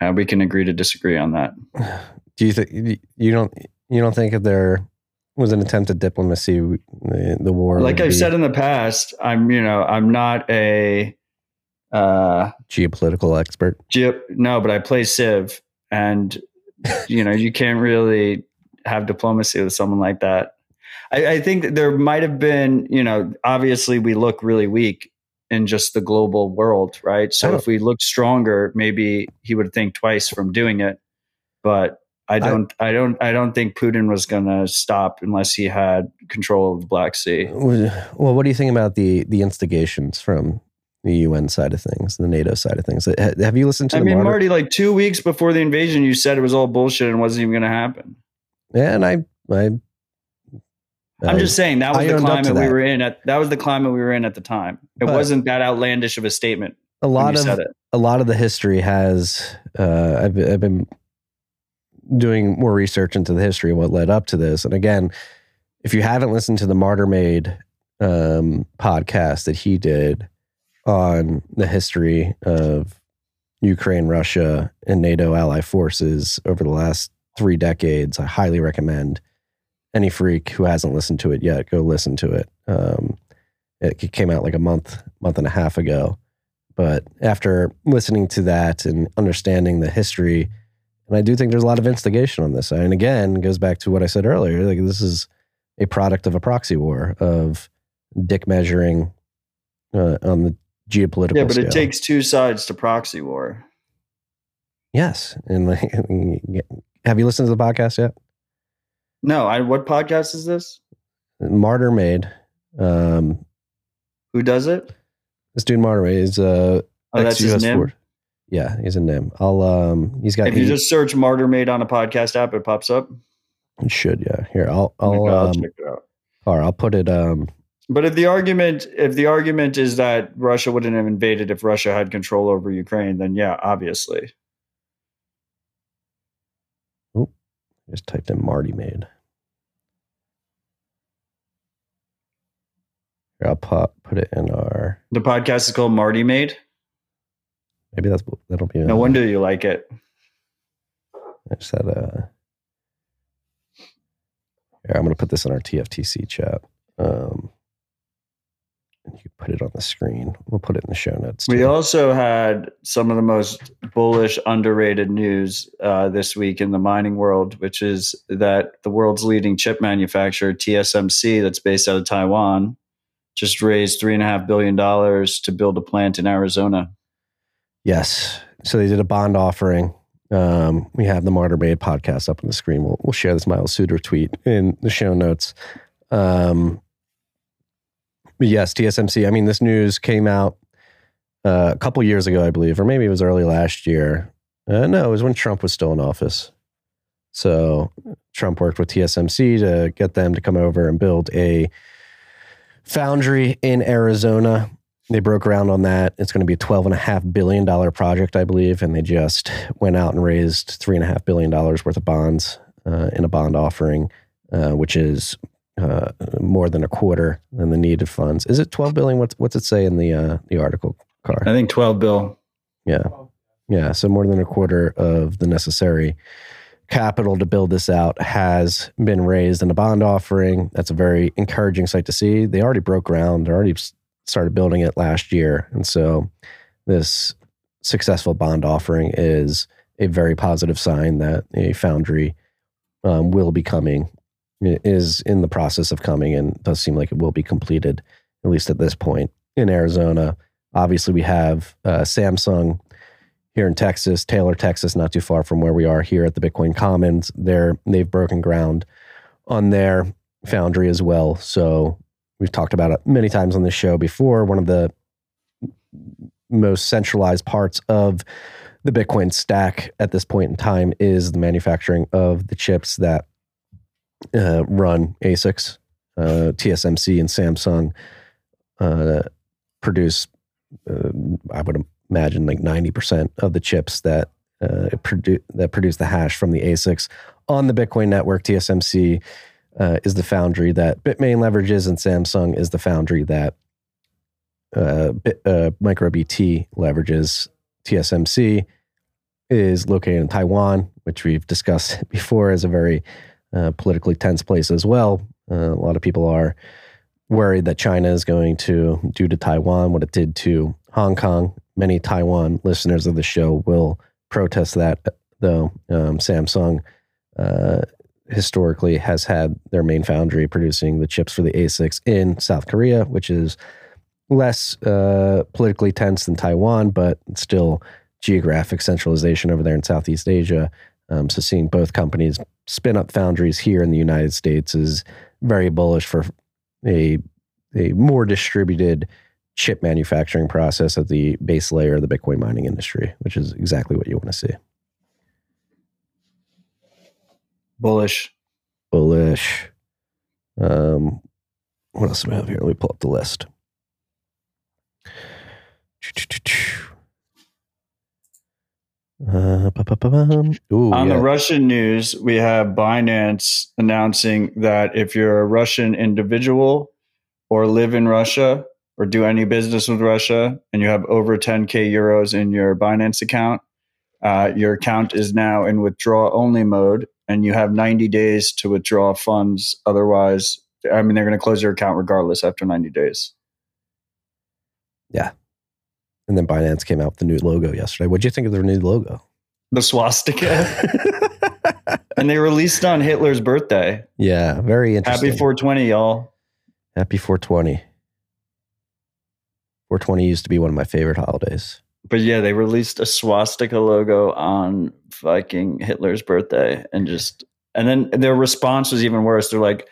uh, we can agree to disagree on that. Do you think you don't you don't think that there was an attempt at diplomacy the, the war like I've be said in the past, I'm you know I'm not a uh geopolitical expert? ge- no, but I play Civ, and you know you can't really have diplomacy with someone like that. I, I think there might have been you know obviously we look really weak in just the global world, right? So don't- if we look stronger, maybe he would think twice from doing it. But I don't, I, don't, I don't think Putin was going to stop unless he had control of the Black Sea. Well, what do you think about the the instigations from the UN side of things, the NATO side of things? Have you listened to I mean, Marty, like two weeks before the invasion, you said it was all bullshit and wasn't even going to happen. Yeah, and I, I, I'm I- just saying that was I the owned up to climate we were in at that was the climate we were in at the time. It But- wasn't that outlandish of a statement. a lot of said it. a lot of the history has uh, I've, I've been doing more research into the history of what led up to this and again if you haven't listened to the martyr made um, podcast that he did on the history of ukraine russia and nato ally forces over the last three decades i highly recommend any freak who hasn't listened to it yet go listen to it um, it came out like a month month and a half ago but after listening to that and understanding the history, and I do think there's a lot of instigation on this. And again, it goes back to what I said earlier. Like this is a product of a proxy war of dick measuring uh, on the geopolitical. Yeah, but scale. it takes two sides to proxy war. yes. And like, have you listened to the podcast yet? No, I what podcast is this? Martyr made. Um, Who does it? this dude Martyr made is uh, Oh, that's his name. Yeah, he's a nim. I'll um, he's got. If you just search "Martyr Made" on a podcast app, it pops up. It should yeah. Here, I'll Oh I'll God, I'll um, check it out. or I'll put it um. But if the argument, if the argument is that Russia wouldn't have invaded if Russia had control over Ukraine, then yeah, obviously. Oh, just typed in Marty made. Here, I'll pop, put it in our. The podcast is called "Marty Made." Maybe that's that'll be. No wonder you like it. I just had a. Here, I'm going to put this in our TFTC chat. Um, and you can put it on the screen. We'll put it in the show notes. We also had some of the most bullish, underrated news uh, this week in the mining world, which is that the world's leading chip manufacturer, TSMC, that's based out of Taiwan, just raised three and a half billion dollars to build a plant in Arizona. Yes. So they did a bond offering. Um, we have the Martyr Made podcast up on the screen. We'll, we'll share this Miles Suter tweet in the show notes. Um, yes, TSMC. I mean, this news came out uh, a couple years ago, I believe, or maybe it was early last year. Uh, no, it was when Trump was still in office. So Trump worked with TSMC to get them to come over and build a foundry in Arizona they broke ground on that. It's going to be a twelve and a half billion dollar project, I believe, and they just went out and raised three and a half billion dollars worth of bonds uh, in a bond offering, uh, which is uh, more than a quarter than the needed funds. Is it twelve billion? What's what's it say in the uh, the article? Car. I think 12 bill. Yeah. Yeah. So more than a quarter of the necessary capital to build this out has been raised in a bond offering. That's a very encouraging sight to see. They already broke ground. They already started building it last year. And so this successful bond offering is a very positive sign that a foundry um, will be coming, is in the process of coming, and does seem like it will be completed, at least at this point, in Arizona. Obviously, we have uh, Samsung here in Texas, Taylor, Texas, not too far from where we are here at the Bitcoin Commons. They're they've broken ground on their foundry as well. So we've talked about it many times on this show before. One of the most centralized parts of the Bitcoin stack at this point in time is the manufacturing of the chips that uh, run ASICs. Uh, TSMC and Samsung uh, produce, uh, I would imagine, like ninety percent of the chips that uh, produ- that produce the hash from the ASICs on the Bitcoin network. TSMC uh, is the foundry that Bitmain leverages, and Samsung is the foundry that MicroBT leverages. TSMC is located in Taiwan, which we've discussed before as a very uh, politically tense place as well. Uh, a lot of people are worried that China is going to do to Taiwan what it did to Hong Kong. Many Taiwan listeners of the show will protest that, though. Um, Samsung uh, historically has had their main foundry producing the chips for the ASICs in South Korea, which is less uh, politically tense than Taiwan, but still geographic centralization over there in Southeast Asia. Um, so seeing both companies spin up foundries here in the United States is very bullish for a a more distributed chip manufacturing process at the base layer of the Bitcoin mining industry, which is exactly what you want to see. Bullish. Bullish. Um, what else do we have here? Let me pull up the list. Uh, Ooh, On yeah. the Russian news, we have Binance announcing that if you're a Russian individual or live in Russia or do any business with Russia and you have over 10K euros in your Binance account, uh, your account is now in withdraw only mode and you have 90 days to withdraw funds. Otherwise, I mean, they're going to close your account regardless after 90 days. And then Binance came out with the new logo yesterday. What'd you think of their new logo? The swastika. and they released on Hitler's birthday. yeah, very interesting. Happy 420, y'all. Happy 420. 420 used to be one of my favorite holidays. But yeah, they released a swastika logo on fucking Hitler's birthday and just and then their response was even worse. They're like,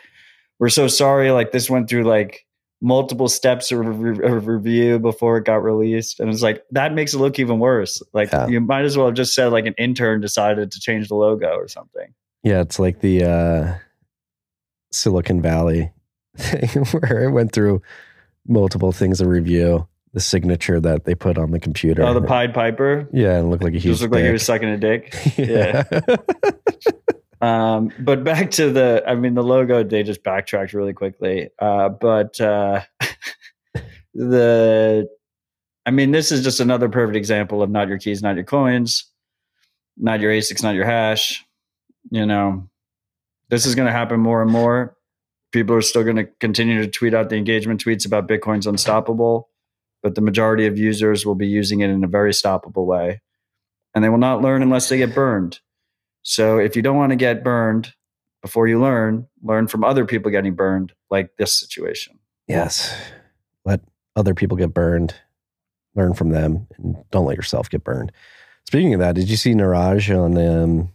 "We're so sorry. Like this went through like multiple steps of, re- of review before it got released." And it's like that makes it look even worse. Like Yeah. you might as well have just said like an intern decided to change the logo or something. Yeah, it's like the uh, Silicon Valley thing where it went through multiple things of review. The signature that they put on the computer. Oh, the Pied Piper Yeah, and it looked like a huge just looked like he was sucking a dick. yeah. Um, but back to the, I mean, the logo, they just backtracked really quickly. Uh, but uh, the, I mean, this is just another perfect example of not your keys, not your coins, not your ASICs, not your hash. You know, this is going to happen more and more. People are still going to continue to tweet out the engagement tweets about Bitcoin's unstoppable, but the majority of users will be using it in a very stoppable way. And they will not learn unless they get burned. So if you don't want to get burned before you learn, learn from other people getting burned, like this situation. yes. Let other people get burned. Learn from them and don't let yourself get burned. Speaking of that, did you see Neeraj on um,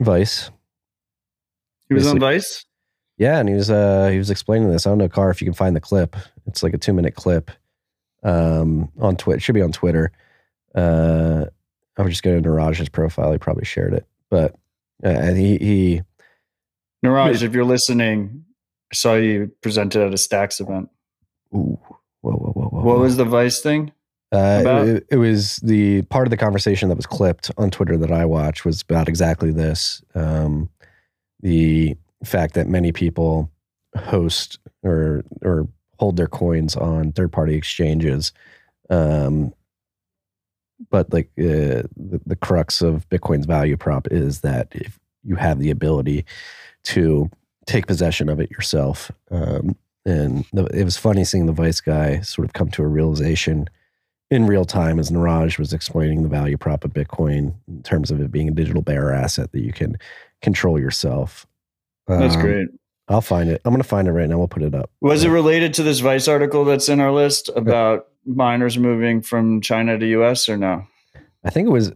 Vice? He was on Vice. Yeah, and he was uh he was explaining this. I don't know, Car, if you can find the clip. It's like a two minute clip um on Twitter. Should be on Twitter. Uh I would just go to Neeraj's profile. He probably shared it. But uh, he he Neeraj, if you're listening, I saw you presented at a Stacks event. ooh, whoa, whoa, whoa, whoa. What was the Vice thing? Uh, About? it, it was the part of the conversation that was clipped on Twitter that I watched was about exactly this. Um, the fact that many people host or or hold their coins on third party exchanges. Um, but like uh, the, the crux of Bitcoin's value prop is that if you have the ability to take possession of it yourself. Um, and the, it was funny seeing the Vice guy sort of come to a realization in real time as Neeraj was explaining the value prop of Bitcoin in terms of it being a digital bearer asset that you can control yourself. That's Um, great. I'll find it. I'm going to find it right now. We'll put it up. Was it related to this Vice article that's in our list about miners moving from China to US or no? I think it was.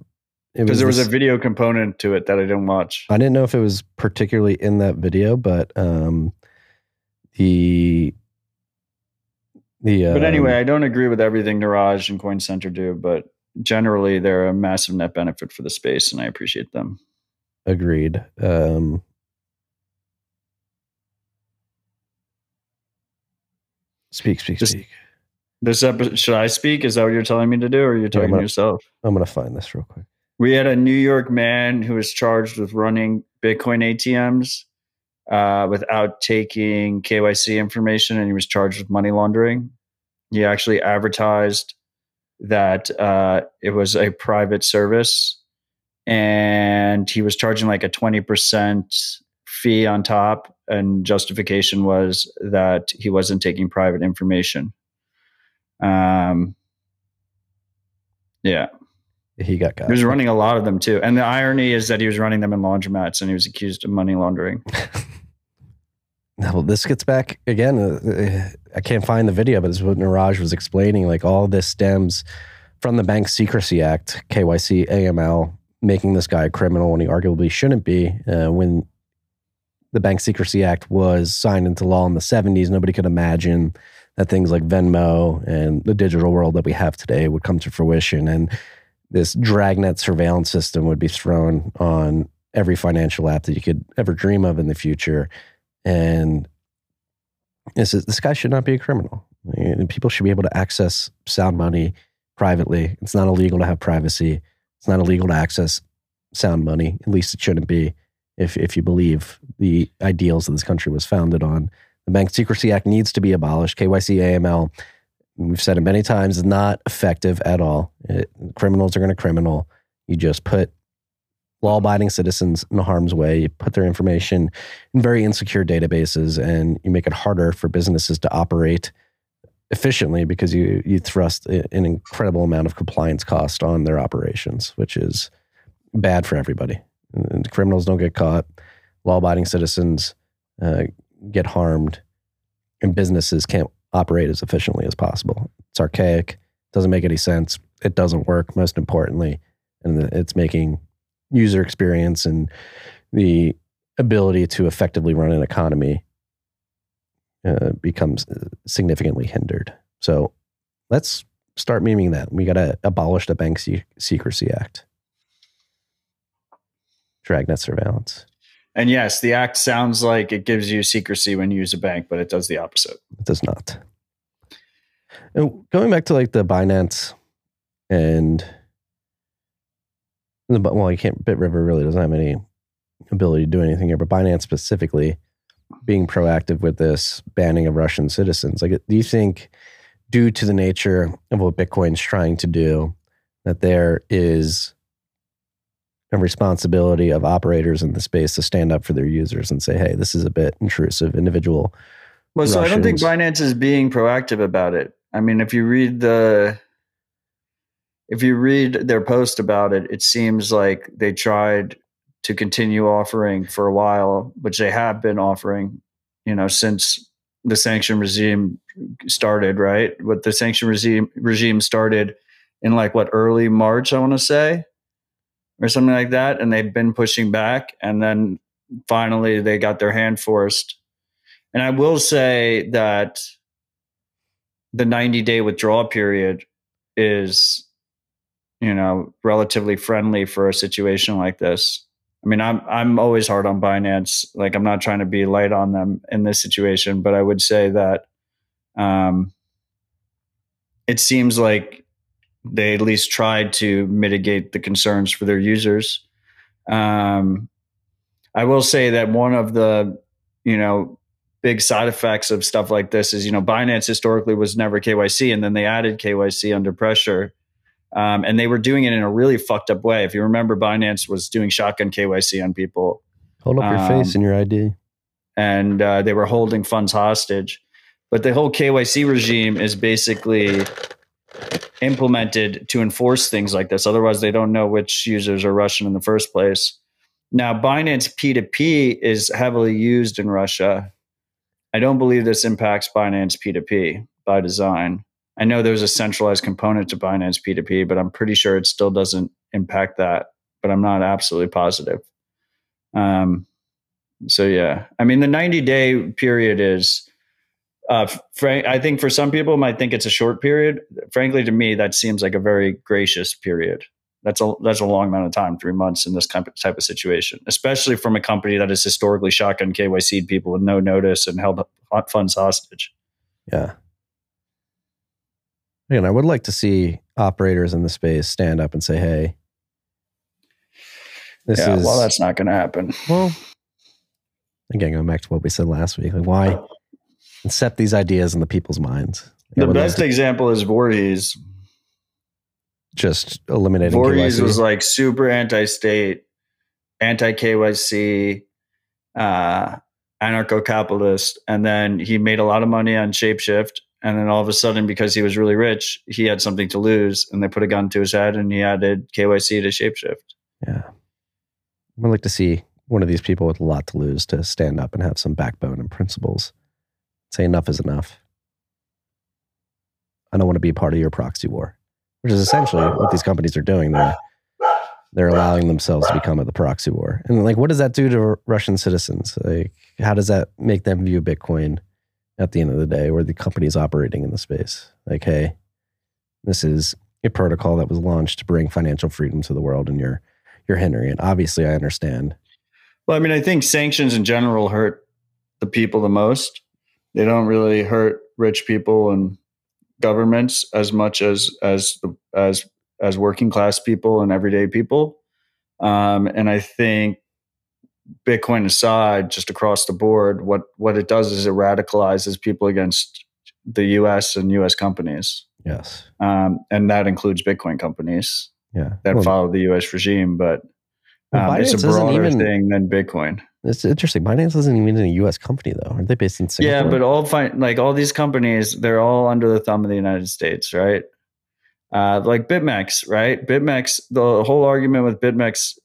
Because there was this- a video component to it that I didn't watch. I didn't know if it was particularly in that video, but um, the the. But um, anyway, I don't agree with everything Neeraj and Coin Center do, but generally they're a massive net benefit for the space and I appreciate them. agreed. Um, speak, speak, Just- speak. This episode, should I speak? Is that what you're telling me to do, or you're talking to gonna- yourself? I'm going to find this real quick. We had a New York man who was charged with running Bitcoin ATMs uh, without taking KYC information, and he was charged with money laundering. He actually advertised that uh, it was a private service, and he was charging like a twenty percent fee on top, and justification was that he wasn't taking private information. Um, yeah. He got caught. He was running a lot of them too. And the irony is that he was running them in laundromats and he was accused of money laundering. well, this gets back again. Uh, I can't find the video, but it's what Neeraj was explaining. Like all this stems from the Bank Secrecy Act, KYC, AML, making this guy a criminal when he arguably shouldn't be. Uh, when the Bank Secrecy Act was signed into law in the 70s, nobody could imagine that things like Venmo and the digital world that we have today would come to fruition. And this dragnet surveillance system would be thrown on every financial app that you could ever dream of in the future. And this, is, this guy should not be a criminal. And people should be able to access sound money privately. It's not illegal to have privacy. It's not illegal to access sound money. At least it shouldn't be if, if you believe the ideals that this country was founded on. The Bank Secrecy Act needs to be abolished. KYC AML, we've said it many times, is not effective at all. It, criminals are going to criminal. You just put law abiding citizens in harm's way. You put their information in very insecure databases and you make it harder for businesses to operate efficiently because you you thrust an incredible amount of compliance cost on their operations, which is bad for everybody. And criminals don't get caught, law-abiding citizens uh, get harmed, and businesses can't operate as efficiently as possible. It's archaic, doesn't make any sense. It doesn't work. Most importantly, and it's making user experience and the ability to effectively run an economy uh, becomes uh, significantly hindered. So let's start memeing that. We got to abolish the Bank Secrecy Act, dragnet surveillance. And yes, the act sounds like it gives you secrecy when you use a bank, but it does the opposite. It does not. And going back to like the Binance and the well, you can't. Bit River really doesn't have any ability to do anything here, but Binance specifically being proactive with this banning of Russian citizens. Like, do you think, due to the nature of what Bitcoin's trying to do, that there is a responsibility of operators in the space to stand up for their users and say, "Hey, this is a bit intrusive." Individual. Well, Russians. so I don't think Binance is being proactive about it. I mean, if you read the if you read their post about it, it seems like they tried to continue offering for a while, which they have been offering, you know, since the sanction regime started, right? What the sanction regime regime started in like what early March, I want to say, or something like that, and they've been pushing back, and then finally they got their hand forced. And I will say that the 90 day withdrawal period is, you know, relatively friendly for a situation like this. I mean, I'm I'm always hard on Binance. Like, I'm not trying to be light on them in this situation, but I would say that um, it seems like they at least tried to mitigate the concerns for their users. Um, I will say that one of the you know big side effects of stuff like this is you know Binance historically was never KYC, and then they added KYC under pressure um, and they were doing it in a really fucked up way. If you remember, Binance was doing shotgun KYC on people. Hold up your um, face and your ID. And uh, they were holding funds hostage. But the whole KYC regime is basically implemented to enforce things like this. Otherwise, they don't know which users are Russian in the first place. Now, Binance P2P is heavily used in Russia. I don't believe this impacts Binance P2P by design. I know there's a centralized component to Binance P2P, but I'm pretty sure it still doesn't impact that. But I'm not absolutely positive. Um, so yeah, I mean the 90 day period is. Uh, frank, I think for some people might think it's a short period. Frankly, to me, that seems like a very gracious period. That's a that's a long amount of time, three months in this type of, situation, especially from a company that has historically shotgun KYC'd people with no notice and held funds hostage. Yeah, And I would like to see operators in the space stand up and say, "Hey, this yeah, is." Well, that's not going to happen. Well, again, going back to what we said last week, like why set these ideas in the people's minds? The best example is Voorhees. Just eliminating Voorhees KYC. was like super anti-state, anti-KYC, uh, anarcho-capitalist, and then he made a lot of money on Shapeshift and then all of a sudden, because he was really rich, he had something to lose, and they put a gun to his head, and he added KYC to Shapeshift. Yeah, I would like to see one of these people with a lot to lose to stand up and have some backbone and principles. Say enough is enough. I don't want to be part of your proxy war, which is essentially what these companies are doing. They're they're allowing themselves to become at the proxy war. And like, what does that do to Russian citizens? Like, how does that make them view Bitcoin at the end of the day, where the company's operating in the space? Like, hey, this is a protocol that was launched to bring financial freedom to the world, and you're you're hindering it. Obviously, I understand. Well, I mean, I think sanctions in general hurt the people the most. They don't really hurt rich people and governments as much as as as as working class people and everyday people. Um, and I think Bitcoin aside, just across the board, what what it does is it radicalizes people against the U.S. and U.S. companies. Yes, um, and that includes Bitcoin companies. Yeah, that well, follow the U.S. regime, but um, it's a broader even, thing than Bitcoin. It's interesting. Binance isn't even a U.S. company, though. Aren't they based in Singapore? Yeah, but all fi- like all these companies, they're all under the thumb of the United States, right? Uh, like BitMEX, right? BitMEX. The whole argument with BitMEX,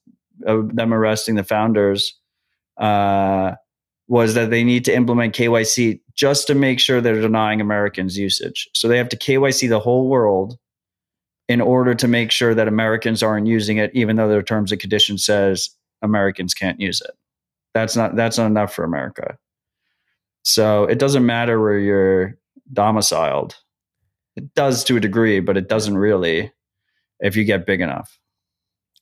uh, them arresting the founders, uh, was that they need to implement KYC just to make sure they're denying Americans usage. So they have to KYC the whole world in order to make sure that Americans aren't using it, even though their terms and conditions says Americans can't use it. That's not that's not enough for America. So it doesn't matter where you're domiciled. It does to a degree, but it doesn't really if you get big enough.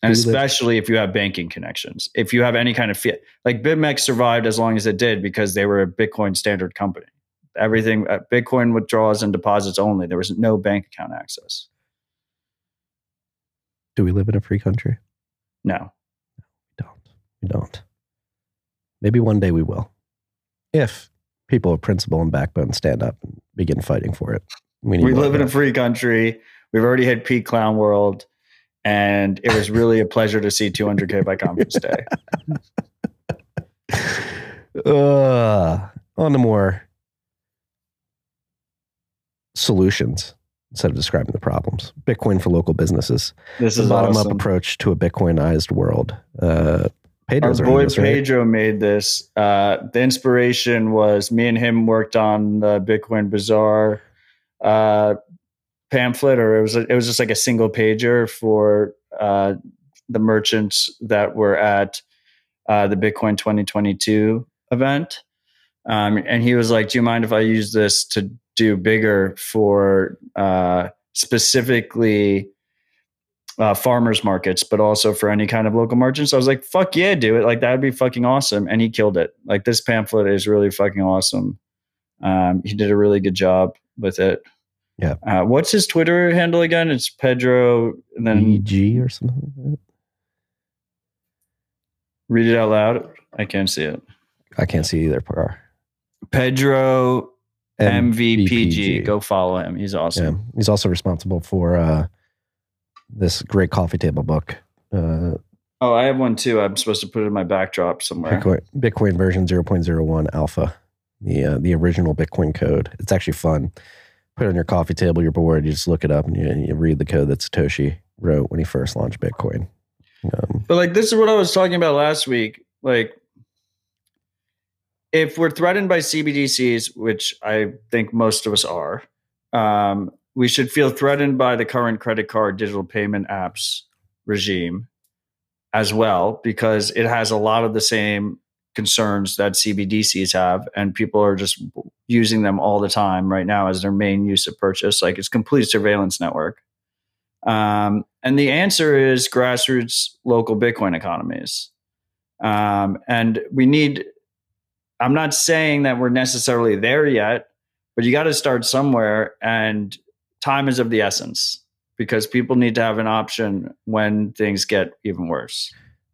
And especially if you have banking connections. If you have any kind of fiat, like BitMEX survived as long as it did because they were a Bitcoin standard company. Everything uh, Bitcoin withdrawals and deposits only. There was no bank account access. Do we live in a free country? No. We don't. We don't. Maybe one day we will. If people of principle and backbone stand up and begin fighting for it. We, we live in a free country. We've already hit peak clown world. And it was really a pleasure to see 200K by conference day. uh, on to more solutions instead of describing the problems. Bitcoin for local businesses. This is a bottom awesome. up approach to a Bitcoinized world. Uh, Pedro's Our boy this, right? Pedro made this. Uh, the inspiration was me and him worked on the Bitcoin Bazaar uh, pamphlet, or it was it was just like a single pager for uh, the merchants that were at uh, the Bitcoin 2022 event. Um, and he was like, "Do you mind if I use this to do bigger for uh, specifically uh, farmers markets, but also for any kind of local merchants. So I was like, fuck yeah, do it. Like that'd be fucking awesome. And he killed it. Like this pamphlet is really fucking awesome. Um, he did a really good job with it. Yeah. Uh, what's his Twitter handle again? It's Pedro and then EG or something like that. Read it out loud. I can't see it. I can't see either. Par. Pedro MVPG. MVPG. Go follow him. He's awesome. Yeah. He's also responsible for uh, this great coffee table book. Uh, oh, I have one too. I'm supposed to put it in my backdrop somewhere. Bitcoin, Bitcoin version 0.01 alpha, the uh, the original Bitcoin code. It's actually fun. Put it on your coffee table. You're bored. You just look it up and you, you read the code that Satoshi wrote when he first launched Bitcoin. Um, but like this is what I was talking about last week. Like if we're threatened by CBDCs, which I think most of us are, um, we should feel threatened by the current credit card digital payment apps regime as well, because it has a lot of the same concerns that CBDCs have, and people are just using them all the time right now as their main use of purchase. Like it's complete surveillance network. Um, and the answer is grassroots local Bitcoin economies. Um, and we need I'm not saying that we're necessarily there yet, but you got to start somewhere. And time is of the essence because people need to have an option when things get even worse.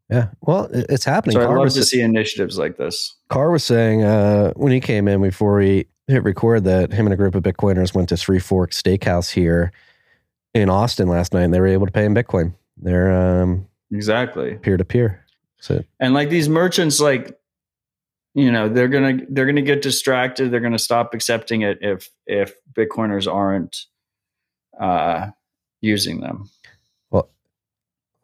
Yeah, well, it's happening. So I'd love to see initiatives like this. Carr was saying uh, when he came in before we hit record that him and a group of Bitcoiners went to Three Forks Steakhouse here in Austin last night, and they were able to pay in Bitcoin. They're um, exactly peer to peer. So and like these merchants, like you know they're gonna they're gonna get distracted they're gonna stop accepting it if if bitcoiners aren't uh using them well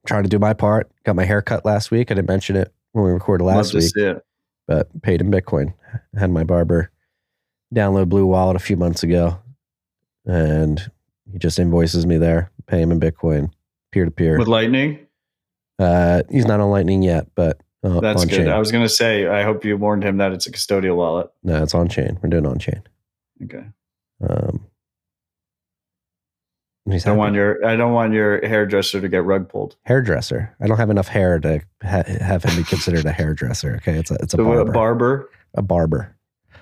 trying to do my part got my hair cut last week i didn't mention it when we recorded last week, but paid in Bitcoin. had my barber download Blue Wallet a few months ago, and he just invoices me there, pay him in Bitcoin, peer to peer. With Lightning? Uh, he's not on Lightning yet, but uh, That's good. chain. I was going to say, I hope you warned him that it's a custodial wallet. no, it's on chain. We're doing on chain. Okay. Um, he's I don't happy. want your I don't want your hairdresser to get rug pulled. hairdresser. I don't have enough hair to ha- have him be considered a hairdresser. Okay, it's a it's a So, barber. barber, a barber.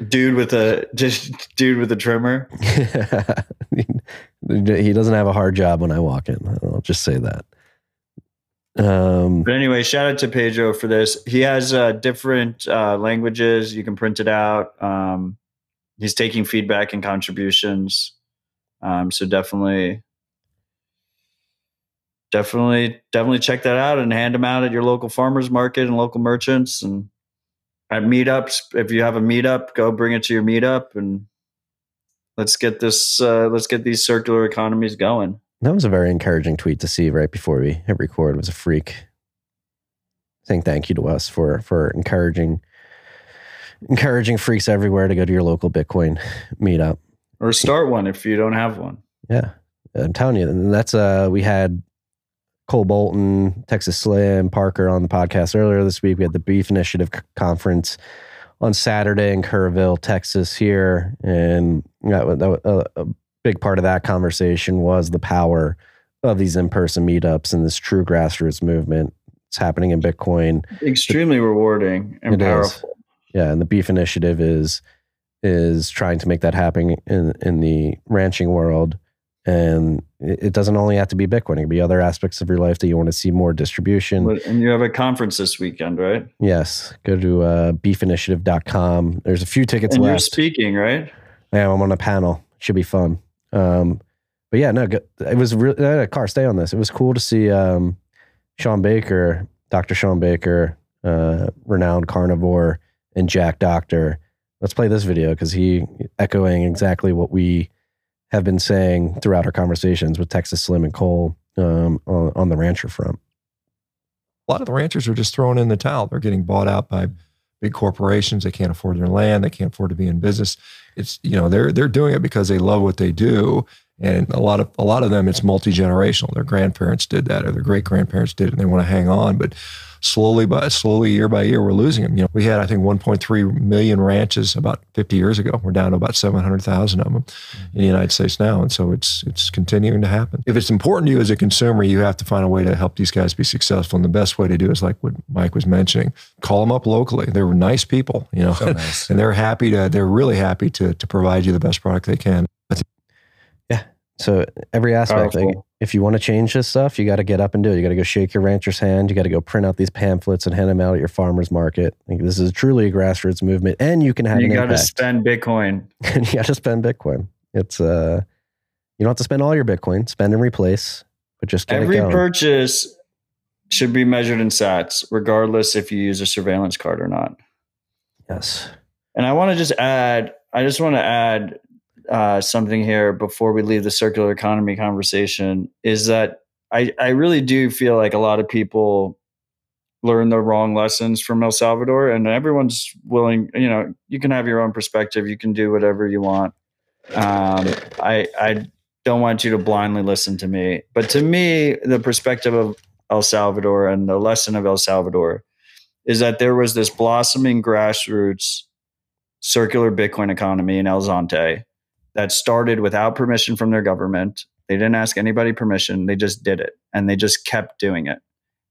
dude with a just dude with a trimmer. he doesn't have a hard job when I walk in. I'll just say that. Um, But anyway, shout out to Pedro for this. He has uh, different uh, languages. You can print it out. Um, he's taking feedback and contributions. Um, so definitely, definitely, definitely check that out and hand them out at your local farmers market and local merchants and at meetups. If you have a meetup, go bring it to your meetup and let's get this. Uh, let's get these circular economies going. that was a very encouraging tweet to see right before we hit record. It was a freak saying thank you to us for for encouraging encouraging freaks everywhere to go to your local Bitcoin meetup. Or start one if you don't have one. Yeah, I'm telling you, and that's uh, we had Cole Bolton, Texas Slim, Parker on the podcast earlier this week. We had the Beef Initiative conference on Saturday in Kerrville, Texas, here, and that, that, uh, a big part of that conversation was the power of these in-person meetups and this true grassroots movement. It's happening in Bitcoin. Extremely rewarding and It is. powerful. Yeah, and the beef initiative is is trying to make that happen in in the ranching world. And it doesn't only have to be Bitcoin; it can be other aspects of your life that you want to see more distribution. And you have a conference this weekend, right? yes, go to uh, beefinitiative.com. There's a few tickets and you're speaking, right? Yeah, I'm on a panel. Should be fun. Um, but yeah, no, it was really. Uh, car, stay on this. It was cool to see um, Sean Baker, Dr. Sean Baker, uh, renowned carnivore, and Jack Doctor. Let's play this video because he echoing exactly what we have been saying throughout our conversations with Texas Slim and Cole um, on, on the rancher front. a lot of the ranchers are just throwing in the towel. They're getting bought out by big corporations. They can't afford their land. They can't afford to be in business. It's you know they're they're doing it because they love what they do, and a lot of a lot of them it's multi generational. Their grandparents did that, or their great grandparents did it, and they want to hang on. But slowly by slowly year by year, we're losing them. You know, we had I think 1.3 million ranches about 50 years ago. We're down to about 700,000 of them in the United States now, and so it's it's continuing to happen. If it's important to you as a consumer, you have to find a way to help these guys be successful. And the best way to do is like what Mike was mentioning: call them up locally. They're nice people, you know, nice. and they're happy to. They're really happy to to provide you the best product they can. So every aspect, like, if you want to change this stuff, you got to get up and do it. You got to go shake your rancher's hand. You got to go print out these pamphlets and hand them out at your farmer's market. Like, this is truly a grassroots movement, and you can have You got to spend Bitcoin. and you got to spend Bitcoin. It's uh, you don't have to spend all your Bitcoin. Spend and replace, but just get Every purchase should be measured in sats, regardless if you use a surveillance card or not. yes, And I want to just add, I just want to add uh, something here before we leave the circular economy conversation is that I, I really do feel like a lot of people learn the wrong lessons from El Salvador and everyone's willing, you know, you can have your own perspective. You can do whatever you want. Um, I, I don't want you to blindly listen to me, but to me, the perspective of El Salvador and the lesson of El Salvador is that there was this blossoming grassroots circular Bitcoin economy in El Zonte that started without permission from their government. They didn't ask anybody permission. They just did it and they just kept doing it.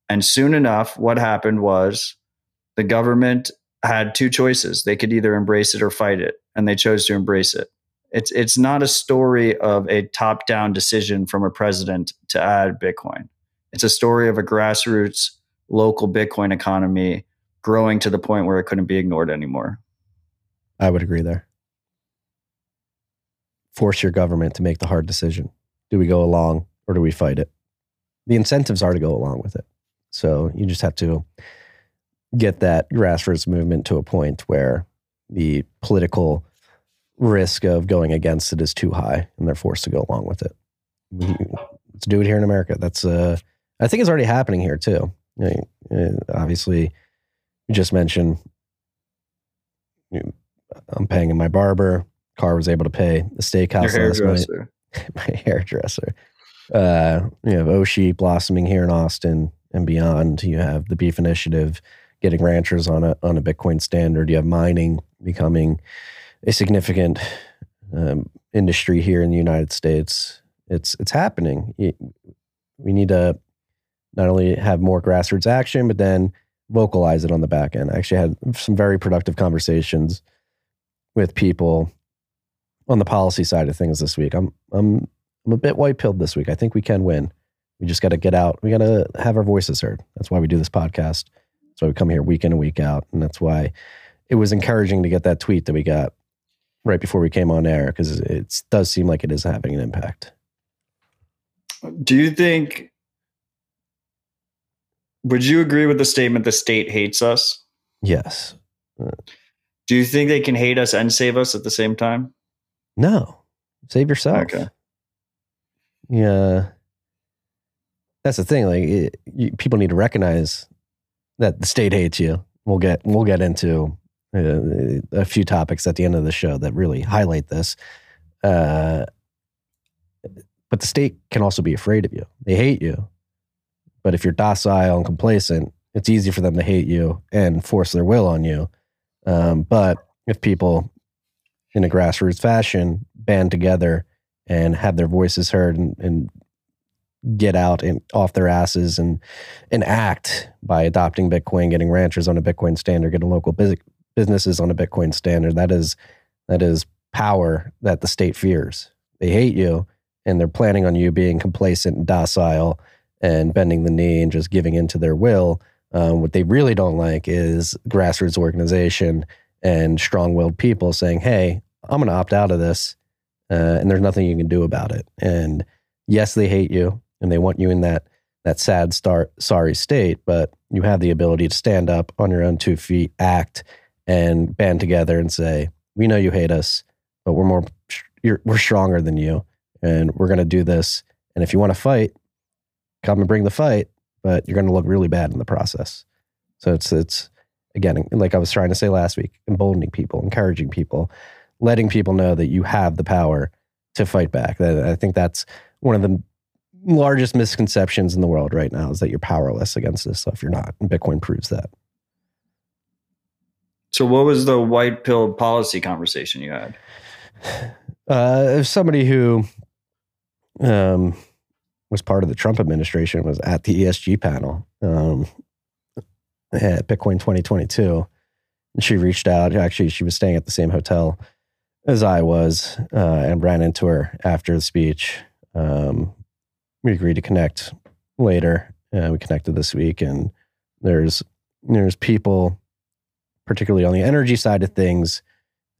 And soon enough, what happened was the government had two choices. They could either embrace it or fight it, and they chose to embrace it. It's it's not a story of a top-down decision from a president to add Bitcoin. It's a story of a grassroots local Bitcoin economy growing to the point where it couldn't be ignored anymore. I would agree there. Force your government to make the hard decision. Do we go along or do we fight it? The incentives are to go along with it. So you just have to get that grassroots movement to a point where the political risk of going against it is too high and they're forced to go along with it. Let's do it here in America. That's uh I think it's already happening here too. You know, uh, obviously you just mentioned I'm paying my barber. Car was able to pay the steakhouse Your last night. my hairdresser. Uh, you have Oshi blossoming here in Austin and beyond. You have the Beef Initiative getting ranchers on a on a Bitcoin standard. You have mining becoming a significant um, industry here in the United States. It's it's happening. We need to not only have more grassroots action, but then vocalize it on the back end. I actually had some very productive conversations with people on the policy side of things this week. I'm I'm I'm a bit white pilled this week. I think we can win. We just got to get out. We got to have our voices heard. That's why we do this podcast. That's why we come here week in and week out, and that's why it was encouraging to get that tweet that we got right before we came on air because it does seem like it is having an impact. Do you think? Would you agree with the statement the state hates us? Yes. Do you think they can hate us and save us at the same time? No. Save yourself. Okay. Yeah. That's the thing. Like, it, you, people need to recognize that the state hates you. We'll get we'll get into uh, a few topics at the end of the show that really highlight this. Uh, but the state can also be afraid of you. They hate you. But if you're docile and complacent, it's easy for them to hate you and force their will on you. Um, but if people in a grassroots fashion band together and have their voices heard and, and get out and off their asses and and act by adopting Bitcoin, getting ranchers on a Bitcoin standard, getting local bus- businesses on a Bitcoin standard. That is that is power that the state fears. They hate you, and they're planning on you being complacent and docile and bending the knee and just giving into their will. Um, what they really don't like is grassroots organization and strong-willed people saying, "Hey, I'm going to opt out of this, uh, and there's nothing you can do about it." And yes, they hate you, and they want you in that that sad, star, sorry state. But you have the ability to stand up on your own two feet, act, and band together and say, "We know you hate us, but we're more, we're stronger than you, and we're going to do this. And if you want to fight, come and bring the fight, but you're going to look really bad in the process." So it's it's again, like I was trying to say last week, emboldening people, encouraging people, letting people know that you have the power to fight back. I think that's one of the largest misconceptions in the world right now is that you're powerless against this stuff. If you're not. And Bitcoin proves that. So, what was the white pill policy conversation you had? Uh, somebody who um, was part of the Trump administration was at the ESG panel um, at Bitcoin 2022. And she reached out. Actually, she was staying at the same hotel as I was uh, and ran into her after the speech. Um, we agreed to connect later. Uh, we connected this week, and there's there's people, particularly on the energy side of things,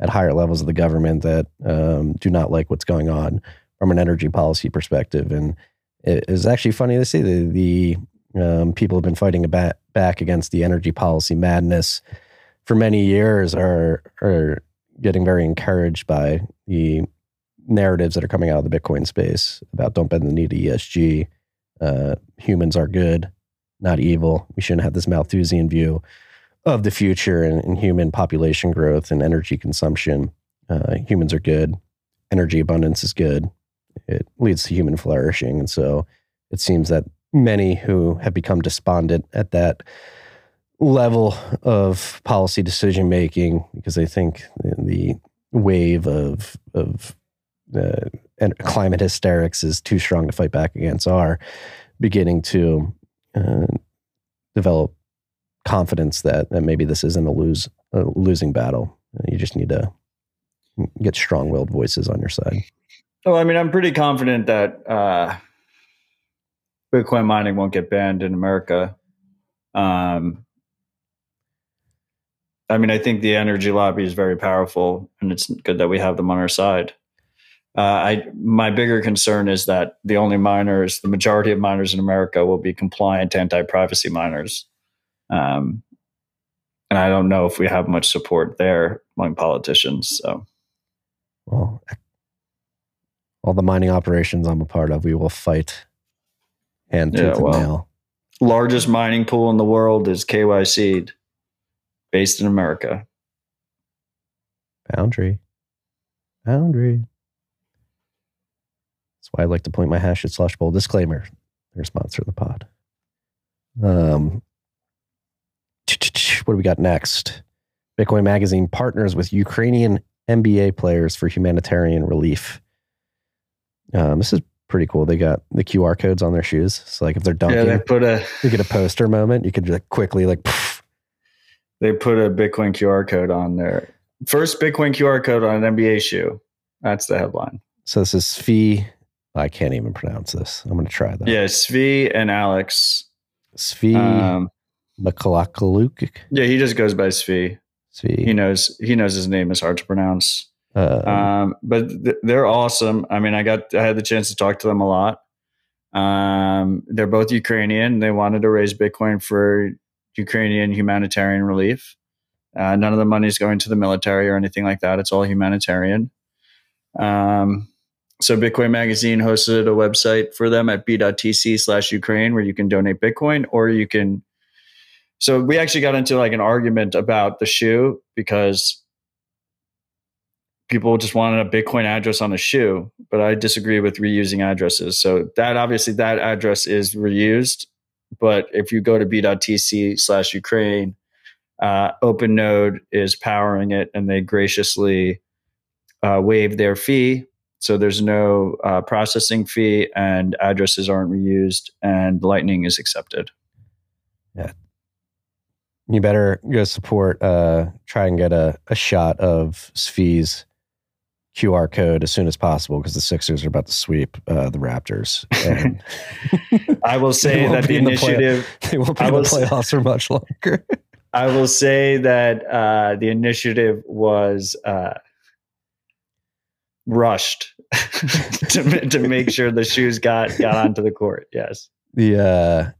at higher levels of the government that um, do not like what's going on from an energy policy perspective. And it is actually funny to see the, the um, people have been fighting ba- back against the energy policy madness for many years are are getting very encouraged by the narratives that are coming out of the Bitcoin space about don't bend the knee to ESG. Uh, humans are good, not evil. We shouldn't have this Malthusian view of the future and, and human population growth and energy consumption. Uh, humans are good. Energy abundance is good. It leads to human flourishing. And so it seems that many who have become despondent at that level of policy decision making because they think the wave of of uh, climate hysterics is too strong to fight back against are beginning to uh, develop confidence that, that maybe this isn't a lose a losing battle. You just need to get strong willed voices on your side. Oh, I mean, I'm pretty confident that uh, Bitcoin mining won't get banned in America. Um, I mean, I think the energy lobby is very powerful, and it's good that we have them on our side. Uh, I my bigger concern is that the only miners, the majority of miners in America, will be compliant anti-privacy miners, um, and I don't know if we have much support there among politicians. So, well, all the mining operations I'm a part of, we will fight hand tooth Yeah, and well. largest mining pool in the world is KYC. based in America. Foundry. Foundry. That's why I like to point my hash at Slush Pool. Disclaimer: they're a sponsor of the pod. Um, what do we got next? Bitcoin Magazine partners with Ukrainian NBA players for humanitarian relief. Um, this is pretty cool. They got the QR codes on their shoes. So like if they're dunking, Yeah, they put a you get a poster moment. You could like quickly like, poof. they put a Bitcoin QR code on there. First Bitcoin QR code on an NBA shoe. That's the headline. so this is Svi. I can't even pronounce this. I'm going to try that. Yeah, Svi and Alex. Svi Um, yeah, he just goes by Svi. Svi. He knows he knows his name is hard to pronounce. Uh, Um, but th- they're awesome. I mean, I got I had the chance to talk to them a lot. Um, they're both Ukrainian. They wanted to raise Bitcoin for Ukrainian humanitarian relief. Uh, none of the money is going to the military or anything like that. It's all humanitarian. Um, so Bitcoin Magazine hosted a website for them at b.tc slash Ukraine where you can donate Bitcoin or you can. So we actually got into like an argument about the shoe because people just wanted a Bitcoin address on a shoe, but I disagree with reusing addresses. So that obviously that address is reused, but if you go to b.tc slash Ukraine, uh, OpenNode is powering it, and they graciously uh, waive their fee. So there's no uh, processing fee, and addresses aren't reused, and Lightning is accepted. Yeah, you better go support, uh, try and get a, a shot of Svi's QR code as soon as possible because the Sixers are about to sweep uh, the Raptors. And I will say that the in the play- initiative. they won't be I in the playoffs for much longer. I will say that uh, the initiative was uh, rushed to, to make sure the shoes got got onto the court. Yes. the uh,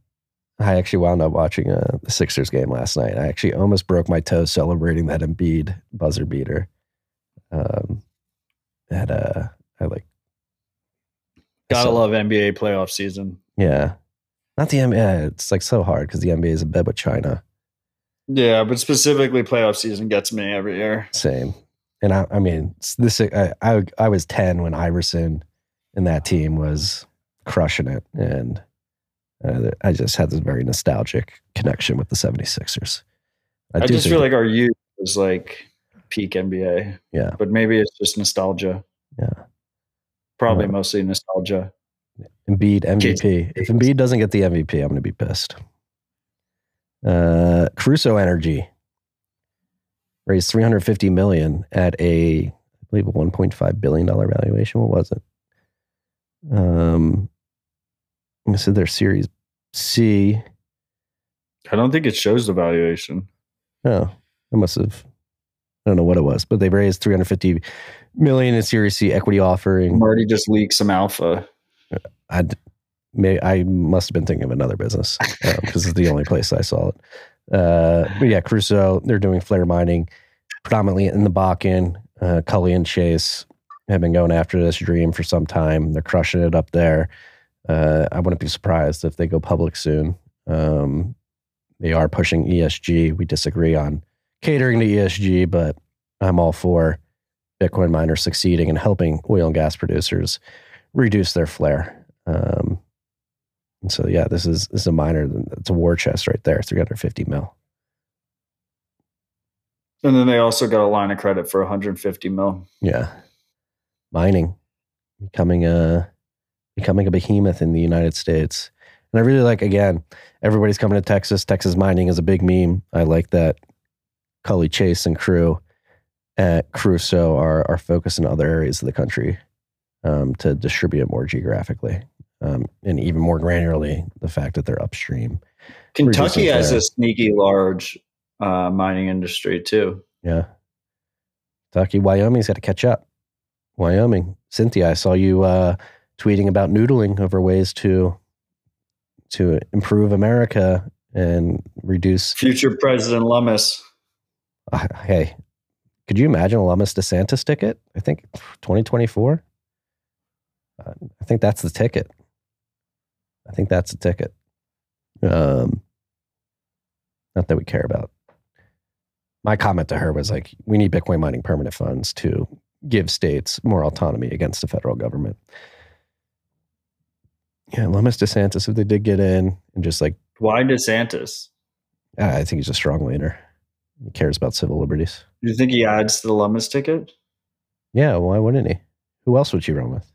I actually wound up watching uh, the Sixers game last night. I actually almost broke my toe celebrating that Embiid buzzer beater. Um, that uh, I like. Gotta so- love NBA playoff season. Yeah, not the NBA. It's like so hard because the NBA is in bed with China. Yeah, but specifically playoff season gets me every year. Same. And I, I mean, this I, I I was ten when Iverson and that team was crushing it, and uh, I just had this very nostalgic connection with the 76ers. I, do just feel like our youth was like peak NBA. Yeah. But maybe it's just nostalgia. Yeah. Probably Yeah. mostly nostalgia. Embiid MVP. If Embiid doesn't get the MVP, I'm going to be pissed. Uh, Crusoe Energy raised 350 million at a, I believe, a 1.5 billion dollar valuation. What was it? Um, I said their Series C. I don't think it shows the valuation. Oh, I must have. I don't know what it was, but they raised 350 million in Series C equity offering. Marty just leaked some alpha. I may I must have been thinking of another business because it's the only place I saw it. Uh, but yeah, Crusoe, they're doing flare mining predominantly in the Bakken. Uh, Cully and Chase have been going after this dream for some time. They're crushing it up there. Uh, I wouldn't be surprised if they go public soon. Um, they are pushing ESG. We disagree on catering to ESG, but I'm all for Bitcoin miners succeeding and helping oil and gas producers reduce their flare. Um, and so, yeah, this is this is a miner. It's a war chest right there, 350 mil. And then they also got a line of credit for 150 mil. Yeah, mining becoming a becoming a behemoth in the United States. And I really like again, everybody's coming to Texas. Texas mining is a big meme. I like that. Cully Chase and crew at Crusoe are are focused in other areas of the country um, to distribute it more geographically um, and even more granularly. The fact that they're upstream. Kentucky has a sneaky large uh, mining industry too. Yeah. Kentucky, Wyoming's got to catch up. Wyoming, Cynthia, I saw you uh, tweeting about noodling over ways to to improve America and reduce. Future President Lummis. Uh, hey, could you imagine a DeSantis ticket? I think 2024. Uh, I think that's the ticket. I think that's the ticket. Um, not that we care about my comment to her was like, we need Bitcoin mining permanent funds to give states more autonomy against the federal government. Yeah, Lummis DeSantis, if they did get in and just like, Why DeSantis? I think he's a strong leader. He cares about civil liberties. Do you think he adds to the Lummis ticket? Yeah, why wouldn't he? Who else would you run with?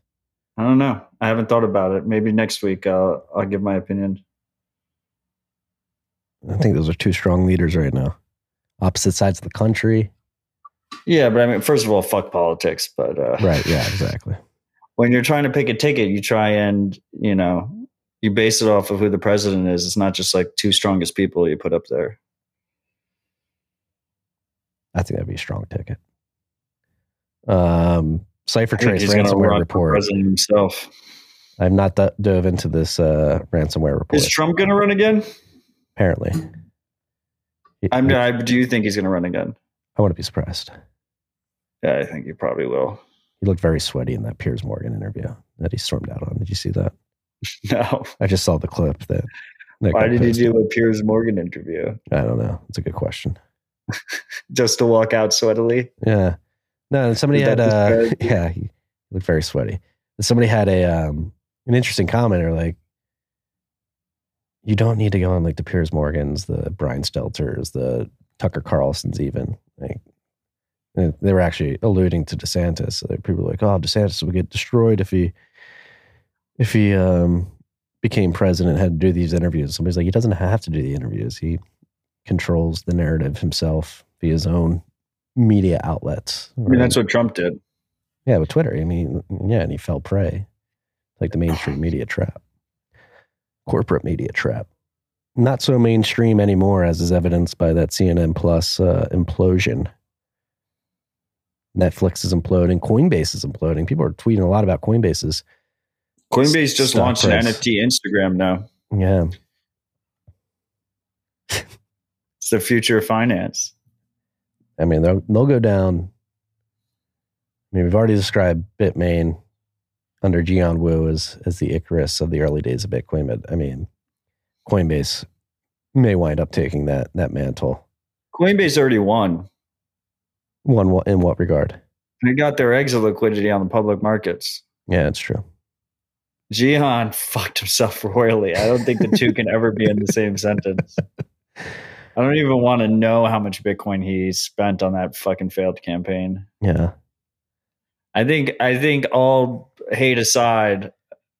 I don't know. I haven't thought about it. Maybe next week I'll I'll give my opinion. I think those are two strong leaders right now. Opposite sides of the country. Yeah, but I mean, first of all, fuck politics. But uh, Right. Yeah, exactly. when you're trying to pick a ticket, you try and you know you base it off of who the president is. It's not just like two strongest people you put up there. I think that'd be a strong ticket. Um, Cipher Trace ransomware report. president himself. I've not d- dove into this uh, ransomware report. Is Trump going to run again? apparently, I'm. I, do you think he's going to run again? I wouldn't be surprised. Yeah, I think he probably will. He looked very sweaty in that Piers Morgan interview that he stormed out on. Did you see that? No. I just saw the clip that. that Why did he do a Piers Morgan interview? I don't know. It's a good question. Just to walk out sweatily? Yeah. No, somebody had uh yeah, he looked very sweaty. Somebody had a um an interesting comment or like you don't need to go on like the Piers Morgans, the Brian Stelters, the Tucker Carlsons even. Like they were actually alluding to DeSantis. So people were like, oh, DeSantis would get destroyed if he if he um became president and had to do these interviews. Somebody's like, he doesn't have to do the interviews. He controls the narrative himself via his own media outlets. I mean, that's what Trump did. Yeah, with Twitter. I mean, yeah, and he fell prey, like the mainstream media trap, corporate media trap. Not so mainstream anymore, as is evidenced by that CNN Plus uh, implosion. Netflix is imploding. Coinbase is imploding. People are tweeting a lot about Coinbase's. Coinbase just launched an. NFT Instagram now. Yeah, It's the future of finance. I mean, they'll, they'll go down. I mean, we've already described Bitmain under Jihan Wu as, as the Icarus of the early days of Bitcoin, but I mean, Coinbase may wind up taking that that mantle. Coinbase already won. What- in what regard? They got their exit liquidity on the public markets. Yeah, it's true. Jihan fucked himself royally. I don't think the two can ever be in the same sentence. I don't even want to know how much Bitcoin he spent on that fucking failed campaign. Yeah, I think I think all hate aside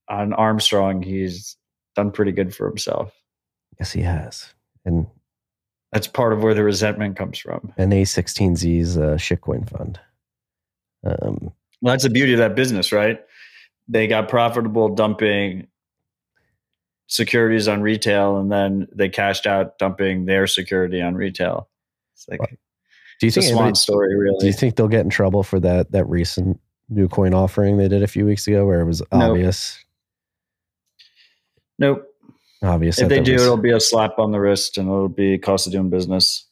on Armstrong, he's done pretty good for himself. yes, he has. And That's part of where the resentment comes from. And A16Z's uh, shitcoin fund. Um, Well, that's the beauty of that business, right? They got profitable dumping securities on retail, and then they cashed out dumping their security on retail. It's like do you think swan anybody- story, Do you think they'll get in trouble for that that recent new coin offering they did a few weeks ago, where it was Nope. obvious? Nope. Obvious. If they do, was- it'll be a slap on the wrist, and it'll be cost of doing business.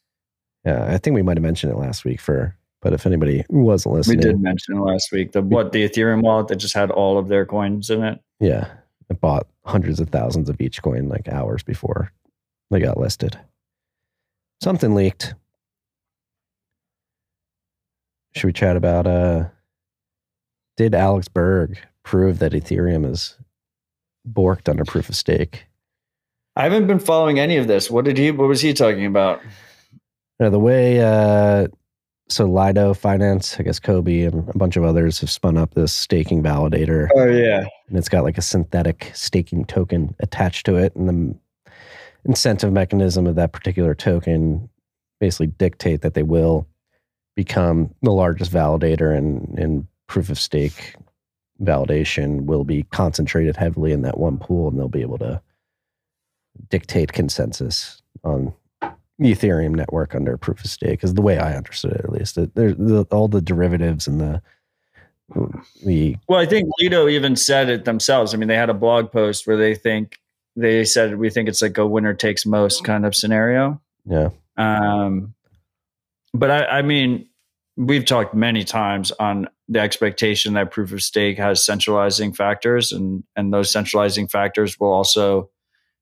Yeah, I think we might have mentioned it last week for, but if anybody wasn't listening, We did mention it last week. The what the Ethereum wallet that just had all of their coins in it. yeah, I bought hundreds of thousands of each coin like hours before they got listed. Something leaked. Should we chat about uh did Alex Berg prove that Ethereum is borked under proof of stake? I haven't been following any of this. What did he? What was he talking about? The way, uh, so Lido Finance, I guess Cobie and a bunch of others have spun up this staking validator, Oh yeah, and it's got like a synthetic staking token attached to it, and the incentive mechanism of that particular token basically dictate that they will become the largest validator, and in proof of stake validation will be concentrated heavily in that one pool, and they'll be able to dictate consensus on the Ethereum network under proof of stake is the way I understood it, at least. There's the, all the derivatives and the the Well, I think Lido even said it themselves. I mean, they had a blog post where they think they said we think it's like a winner takes most kind of scenario. yeah Um, but I, I mean, we've talked many times on the expectation that proof of stake has centralizing factors, and and those centralizing factors will also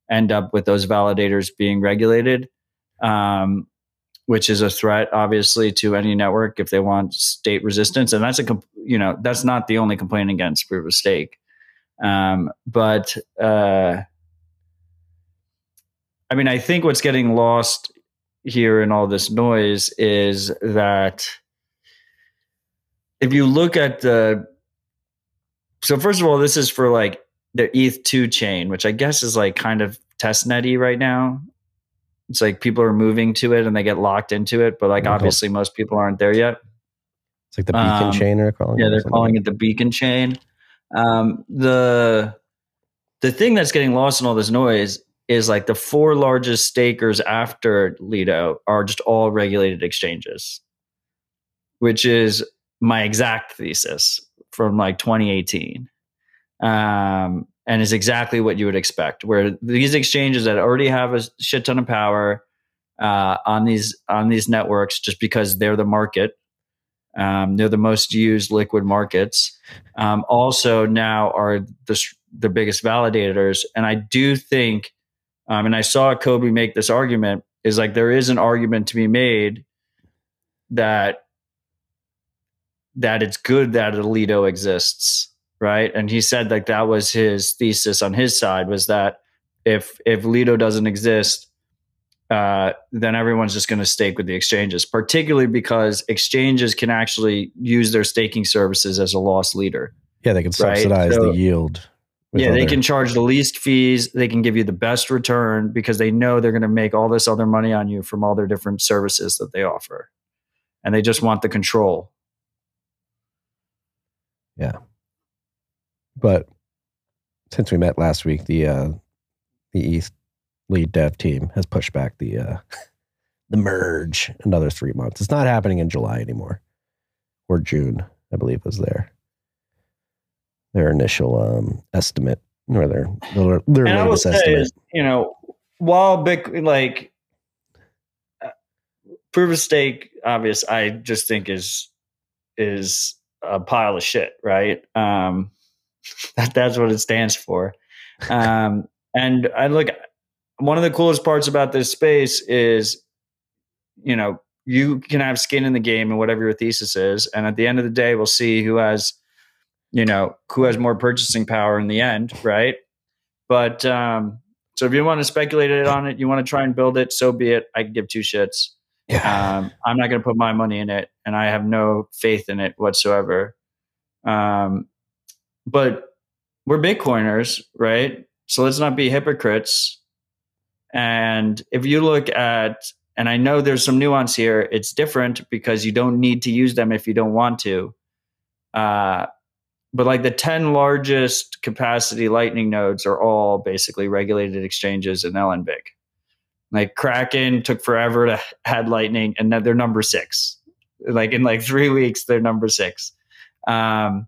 end up with those validators being regulated. Um, which is a threat, obviously, to any network if they want state resistance. And that's a, you know, that's not the only complaint against proof of stake. Um, but uh, I mean, I think what's getting lost here in all this noise is that if you look at the so first of all, this is for like the ETH2 chain, which I guess is like kind of testnetty right now. It's like people are moving to it and they get locked into it, but like obviously most people aren't there yet. It's like the beacon Um, chain they're calling Yeah, it, they're calling it the beacon chain. Um, the the thing that's getting lost in all this noise is like the four largest stakers after Lido are just all regulated exchanges, which is my exact thesis from like 2018. Um, and is exactly what you would expect, where these exchanges that already have a shit ton of power uh, on these on these networks, just because they're the market, um, they're the most used liquid markets. Um, also, now are the the biggest validators, and I do think, um, and I saw Cobie make this argument is like there is an argument to be made that that it's good that Alito exists, right? And he said like that was his thesis on his side was that if if Lido doesn't exist, uh, then everyone's just going to stake with the exchanges, particularly because exchanges can actually use their staking services as a loss leader. Yeah, they can Right, subsidize so- the yield. Yeah, they can charge the least fees. They can give you the best return because they know they're going to make all this other money on you from all their different services that they offer. And they just want the control. But since we met last week, the uh, the East lead dev team has pushed back the uh, the merge another three months. It's not happening in July anymore, or June, I believe, was their their initial um, estimate or their their, their and latest estimate. is, you know, while Bitcoin, like, uh, proof of stake, obvious, I just think is is a pile of shit, right? Um, that that's what it stands for. Um, and I look, one of the coolest parts about this space is, you know, you can have skin in the game and whatever your thesis is, and at the end of the day, we'll see who has, you know, who has more purchasing power in the end, right? But um, so if you want to speculate it on it, you want to try and build it, so be it. I can give two shits. Yeah. Um, I'm not going to put my money in it, and I have no faith in it whatsoever. Um, but we're Bitcoiners, right? So let's not be hypocrites. And if you look at, and I know there's some nuance here, it's different because you don't need to use them if you don't want to. Uh, but like the 10 largest capacity lightning nodes are all basically regulated exchanges in LNBig. Like Kraken took forever to add lightning and they're number six. Like in like three weeks, they're number six. Um,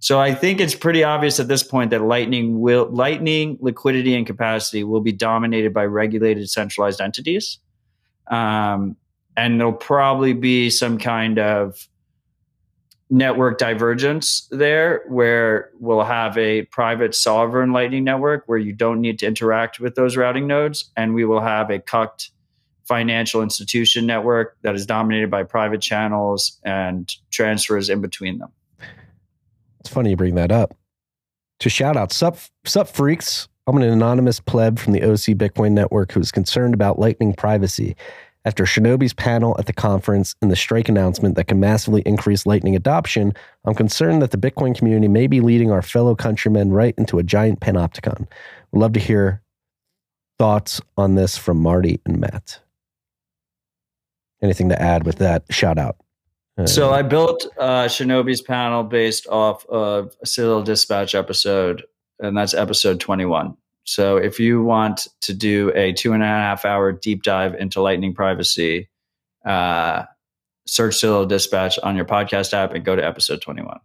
so I think it's pretty obvious at this point that lightning will lightning liquidity and capacity will be dominated by regulated centralized entities. Um, and there'll probably be some kind of network divergence there where we'll have a private sovereign lightning network where you don't need to interact with those routing nodes and we will have a cucked financial institution network that is dominated by private channels and transfers in between them It's funny you bring that up. To shout out, sup, sup freaks. I'm an anonymous pleb from the OC Bitcoin network who is concerned about Lightning privacy. After Shinobi's panel at the conference and the strike announcement that can massively increase Lightning adoption, I'm concerned that the Bitcoin community may be leading our fellow countrymen right into a giant panopticon. Would love to hear thoughts on this from Marty and Matt. Anything to add with that shout out? Uh, So I built uh, Shinobi's panel based off of a Citadel Dispatch episode, and that's episode 21. So if you want to do a two and a half hour deep dive into Lightning privacy, uh, search Citadel Dispatch on your podcast app and go to episode 21.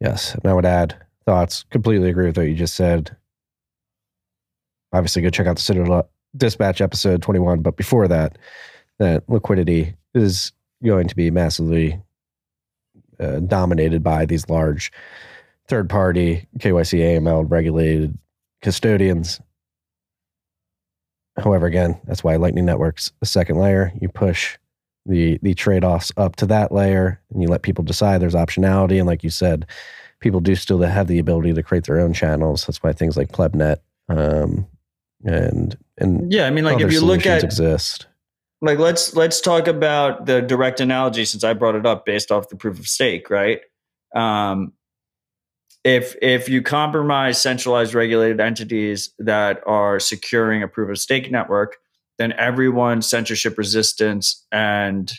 Yes, and I would add thoughts. Completely agree with what you just said. Obviously, go check out the Citadel Dispatch episode 21. But before that, that liquidity is going to be massively uh, dominated by these large third party KYC AML regulated custodians. However, again, that's why Lightning Network's a second layer. You push the the trade offs up to that layer, and you let people decide. There's optionality, and like you said, people do still have the ability to create their own channels. That's why things like PlebNet um, and and yeah, I mean, like if you look at exist, like let's let's talk about the direct analogy since I brought it up based off the proof of stake, right? Um, if if you compromise centralized regulated entities that are securing a proof of stake network, then everyone's censorship resistance and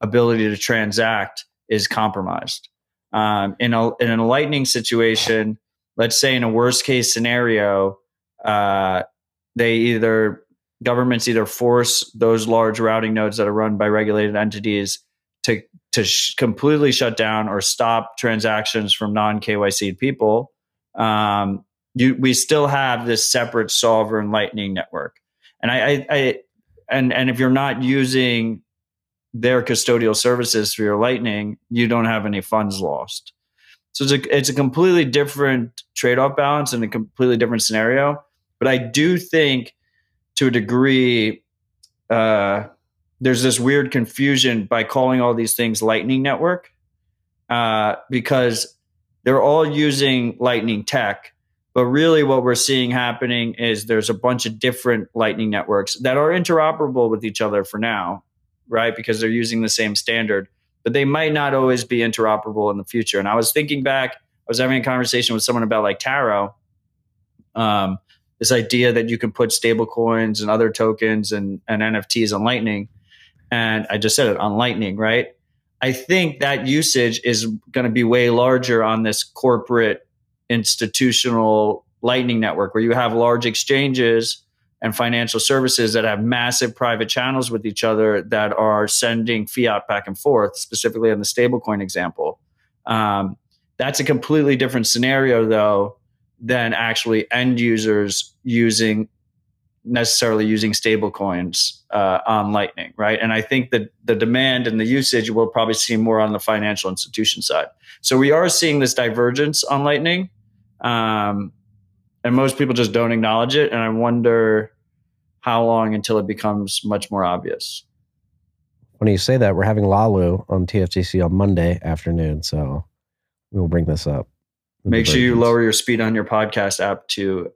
ability to transact is compromised. Um, in a in a lightning situation, let's say in a worst case scenario, uh, they either governments either force those large routing nodes that are run by regulated entities to to sh- completely shut down or stop transactions from non KYC people. Um, you, we still have this separate sovereign Lightning network, and I, I, I and and if you're not using their custodial services for your Lightning, you don't have any funds lost. So it's a it's a completely different trade off balance and a completely different scenario. But I do think, to a degree, uh, there's this weird confusion by calling all these things Lightning Network uh, because they're all using Lightning tech. But really, what we're seeing happening is there's a bunch of different Lightning networks that are interoperable with each other for now, right? Because they're using the same standard, but they might not always be interoperable in the future. And I was thinking back, I was having a conversation with someone about like Taro. Um, this idea that you can put stable coins and other tokens and, and NFTs on Lightning. And I just said it on Lightning, right? I think that usage is going to be way larger on this corporate institutional Lightning network where you have large exchanges and financial services that have massive private channels with each other that are sending fiat back and forth, specifically on the stablecoin example. Um, that's a completely different scenario, though, than actually end users using necessarily using stable coins uh, on Lightning, right? And I think that the demand and the usage will probably see more on the financial institution side. So we are seeing this divergence on Lightning, um, and most people just don't acknowledge it. And I wonder how long until it becomes much more obvious. When you say that, we're having Laolu on TFTC on Monday afternoon, so we will bring this up. Make sure you lower your speed on your podcast app to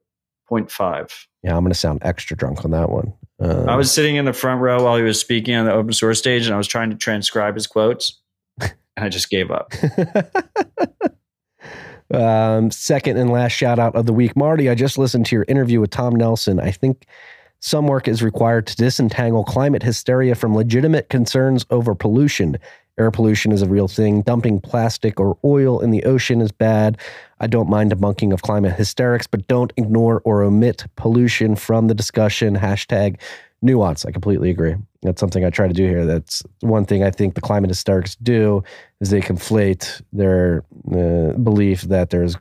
0.5. Yeah, I'm going to sound extra drunk on that one. Um, I was sitting in the front row while he was speaking on the open source stage, and I was trying to transcribe his quotes, and I just gave up. um, second and last shout out of the week, Marty. I just listened to your interview with Tom Nelson. I think some work is required to disentangle climate hysteria from legitimate concerns over pollution. Air pollution is a real thing. Dumping plastic or oil in the ocean is bad. I don't mind debunking of climate hysterics, but don't ignore or omit pollution from the discussion. Hashtag nuance. I completely agree. That's something I try to do here. That's one thing I think the climate hysterics do is they conflate their uh, belief that there's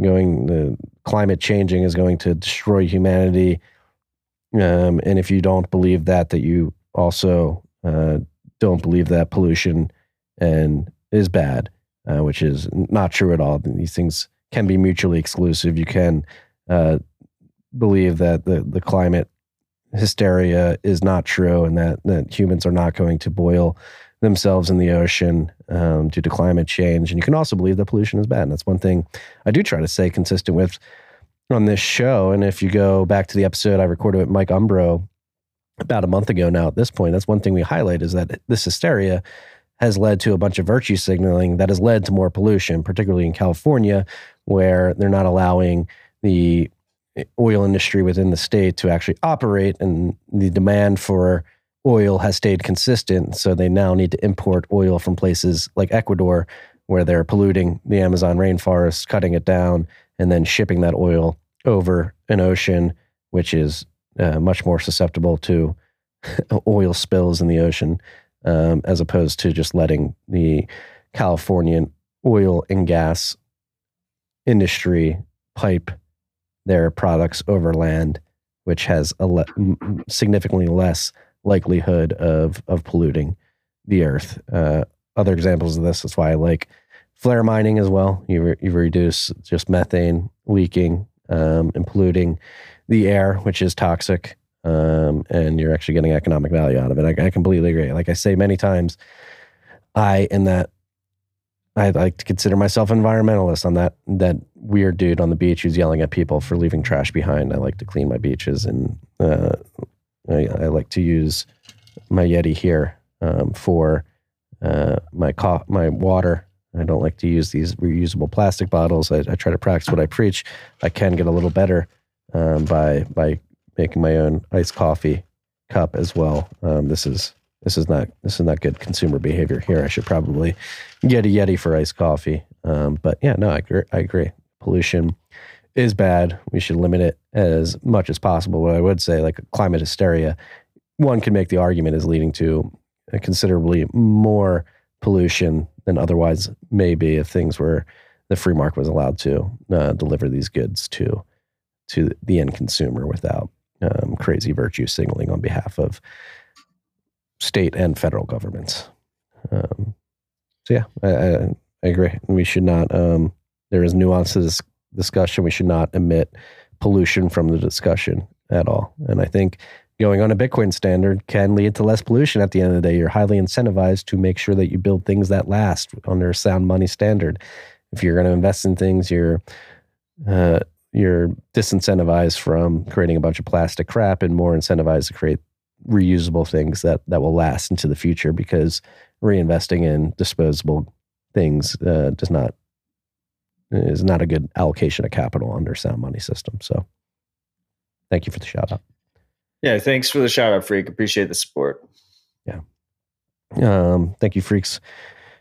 going the climate changing is going to destroy humanity. Um, and if you don't believe that, that you also uh, don't believe that pollution and is bad, uh, which is not true at all. These things can be mutually exclusive. You can uh, believe that the the climate hysteria is not true, and that that humans are not going to boil themselves in the ocean um, due to climate change. And you can also believe that pollution is bad. And that's one thing I do try to say, consistent with on this show. And if you go back to the episode I recorded with Mike Umbro about a month ago now at this point, that's one thing we highlight is that this hysteria has led to a bunch of virtue signaling that has led to more pollution, particularly in California, where they're not allowing the oil industry within the state to actually operate, and the demand for oil has stayed consistent. So they now need to import oil from places like Ecuador, where they're polluting the Amazon rainforest, cutting it down, and then shipping that oil over an ocean, which is uh, much more susceptible to oil spills in the ocean, um, as opposed to just letting the Californian oil and gas industry pipe their products over land, which has a le- significantly less likelihood of of polluting the earth. Uh, other examples of this. That's why I like flare mining as well. You re- you reduce just methane leaking um, and polluting the air, which is toxic. um, and you're actually getting economic value out of it. I, I completely agree. Like I say many times, I in that I like to consider myself environmentalist. I'm that that weird dude on the beach who's yelling at people for leaving trash behind. I like to clean my beaches, and uh, I, I like to use my Yeti here um, for uh, my co- my water. I don't like to use these reusable plastic bottles. I, I try to practice what I preach. I can get a little better um, by by making my own iced coffee cup as well. Um, this is this is not this is not good consumer behavior here. I should probably get a Yeti for iced coffee. Um, but yeah, no, I agree. I agree. Pollution is bad. We should limit it as much as possible. What I would say, like climate hysteria, one can make the argument is leading to considerably more pollution than otherwise maybe if things were the free market was allowed to uh, deliver these goods to to the end consumer without um, crazy virtue signaling on behalf of state and federal governments. Um, so yeah, I, I, I, agree. We should not. Um, there is nuance this discussion. We should not emit pollution from the discussion at all. And I think going on a Bitcoin standard can lead to less pollution at the end of the day. You're highly incentivized to make sure that you build things that last under a sound money standard. If you're going to invest in things, you're uh, you're disincentivized from creating a bunch of plastic crap and more incentivized to create reusable things that that will last into the future because reinvesting in disposable things uh, does not is not a good allocation of capital under sound money system. So, thank you for the shout out. Yeah, thanks for the shout out, freak. Appreciate the support. Yeah. Um, thank you, freaks,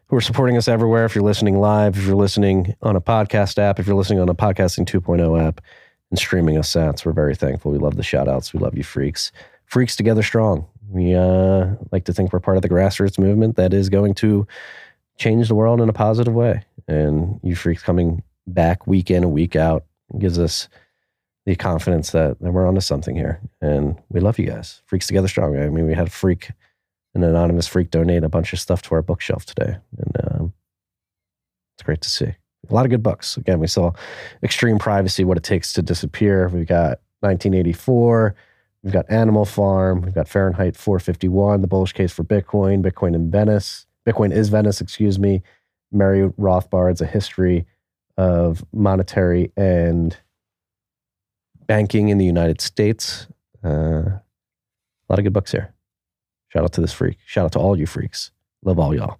who are supporting us everywhere. If you're listening live, if you're listening on a podcast app, if you're listening on a podcasting 2.0 app, and streaming us sats, we're very thankful. We love the shout outs. We love you, freaks freaks together strong. We uh, like to think we're part of the grassroots movement that is going to change the world in a positive way. And you freaks coming back week in and week out gives us the confidence that, that we're onto something here. And we love you guys. Freaks together strong. I mean, we had a freak, an anonymous freak, donate a bunch of stuff to our bookshelf today, and um, it's great to see. A lot of good books. Again, we saw Extreme Privacy: What It Takes to Disappear. We've got 1984. We've got Animal Farm. We've got Fahrenheit 451, the bullish case for Bitcoin, Bitcoin in Venice. Bitcoin is Venice, excuse me. Murray Rothbard's A History of Monetary and Banking in the United States. Uh, a lot of good books here. Shout out to this freak. Shout out to all you freaks. Love all y'all.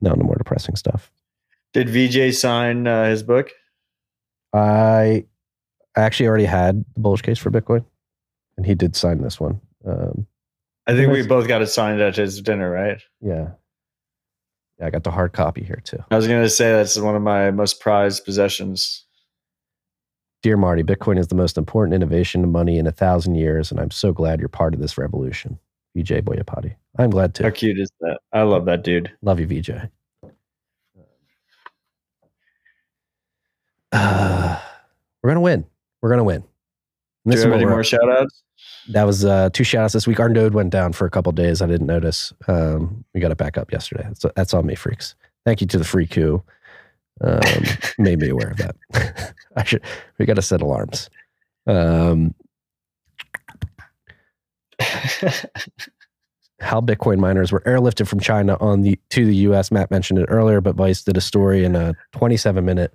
No, no more depressing stuff. Did VJ sign uh, his book? I I actually already had the bullish case for Bitcoin, and he did sign this one. Um, I think we both got it signed at his dinner, right? Yeah. Yeah, I got the hard copy here too. I was going to say that's one of my most prized possessions. Dear Marty, Bitcoin is the most important innovation in money in a thousand years, and I'm so glad you're part of this revolution. VJ Boyapati. I'm glad too. How cute is that? I love that dude. Love you, VJ. Uh, we're going to win. We're gonna win. Do you have any more shout outs? That was uh, two shout outs this week. Our node went down for a couple days. I didn't notice. Um, we got it back up yesterday. That's, that's on me, freaks. Thank you to the freak who um, made me aware of that. I should. We got to set alarms. Um, how Bitcoin miners were airlifted from China on the to the U.S. Matt mentioned it earlier, but Vice did a story in a 27 minute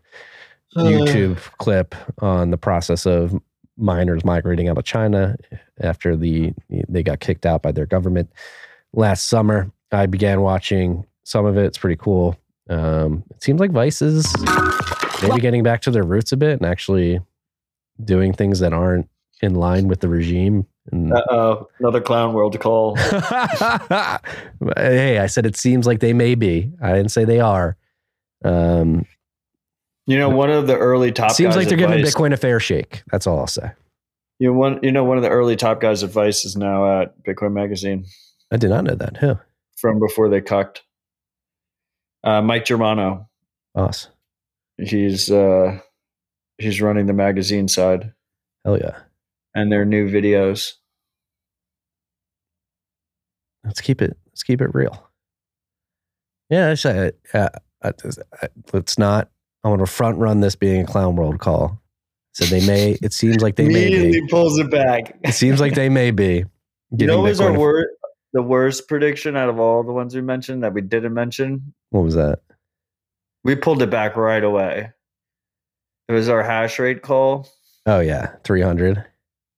YouTube uh, clip on the process of miners migrating out of China after the they got kicked out by their government last summer. I began watching some of it. It's pretty cool. Um, it seems like Vice is maybe getting back to their roots a bit and actually doing things that aren't in line with the regime. Uh oh, another clown world to call. hey, I said it seems like they may be. I didn't say they are. Um, you know, one of the early top guys. seems like they're giving Bitcoin a fair shake. That's all I'll say. You know, one, you know, one of the early top guys' advice is now at Bitcoin Magazine. I did not know that. Who? From before they cucked. Uh, Mike Germano. Boss. He's uh, he's running the magazine side. Hell yeah! And their new videos. Let's keep it. Let's keep it real. Yeah, I uh, uh, let's not I want to front run this being a clown world call. So they may. It seems like they may Immediately be. pulls it back. It seems like they may be. You know, what was our Bitcoin wor- the worst prediction out of all the ones we mentioned that we didn't mention? What was that? We pulled it back right away. It was our hash rate call. Oh yeah, three hundred.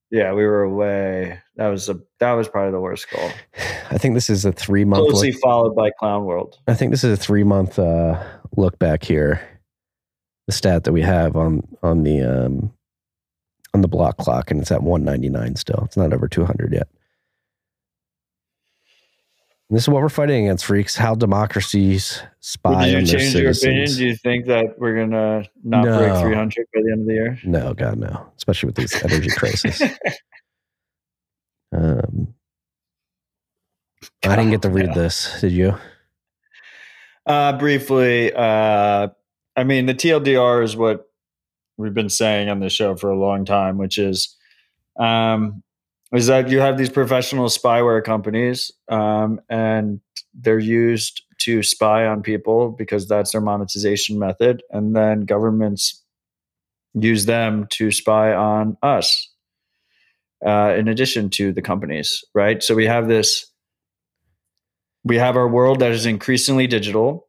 Yeah, we were away. That was a that was probably the worst call. I think this is a three month. Closely followed by Clown World. I think this is a three month uh, look back here. The stat that we have on on the um, on the block clock, and it's at one ninety nine still. It's not over two hundred yet. And this is what we're fighting against, freaks. How democracies spy Did you change your opinion? Do you think that we're gonna not break 300 by the end of the year? No, God, no. Especially with this energy crisis. Um, I didn't get to read Yeah. this. Did you? Uh, briefly, uh, I mean, the TLDR is what we've been saying on the show for a long time, which is, um, is that you have these professional spyware companies, um, and they're used to spy on people because that's their monetization method, and then governments use them to spy on us. Uh, in addition to the companies, right? So we have this we have our world that is increasingly digital.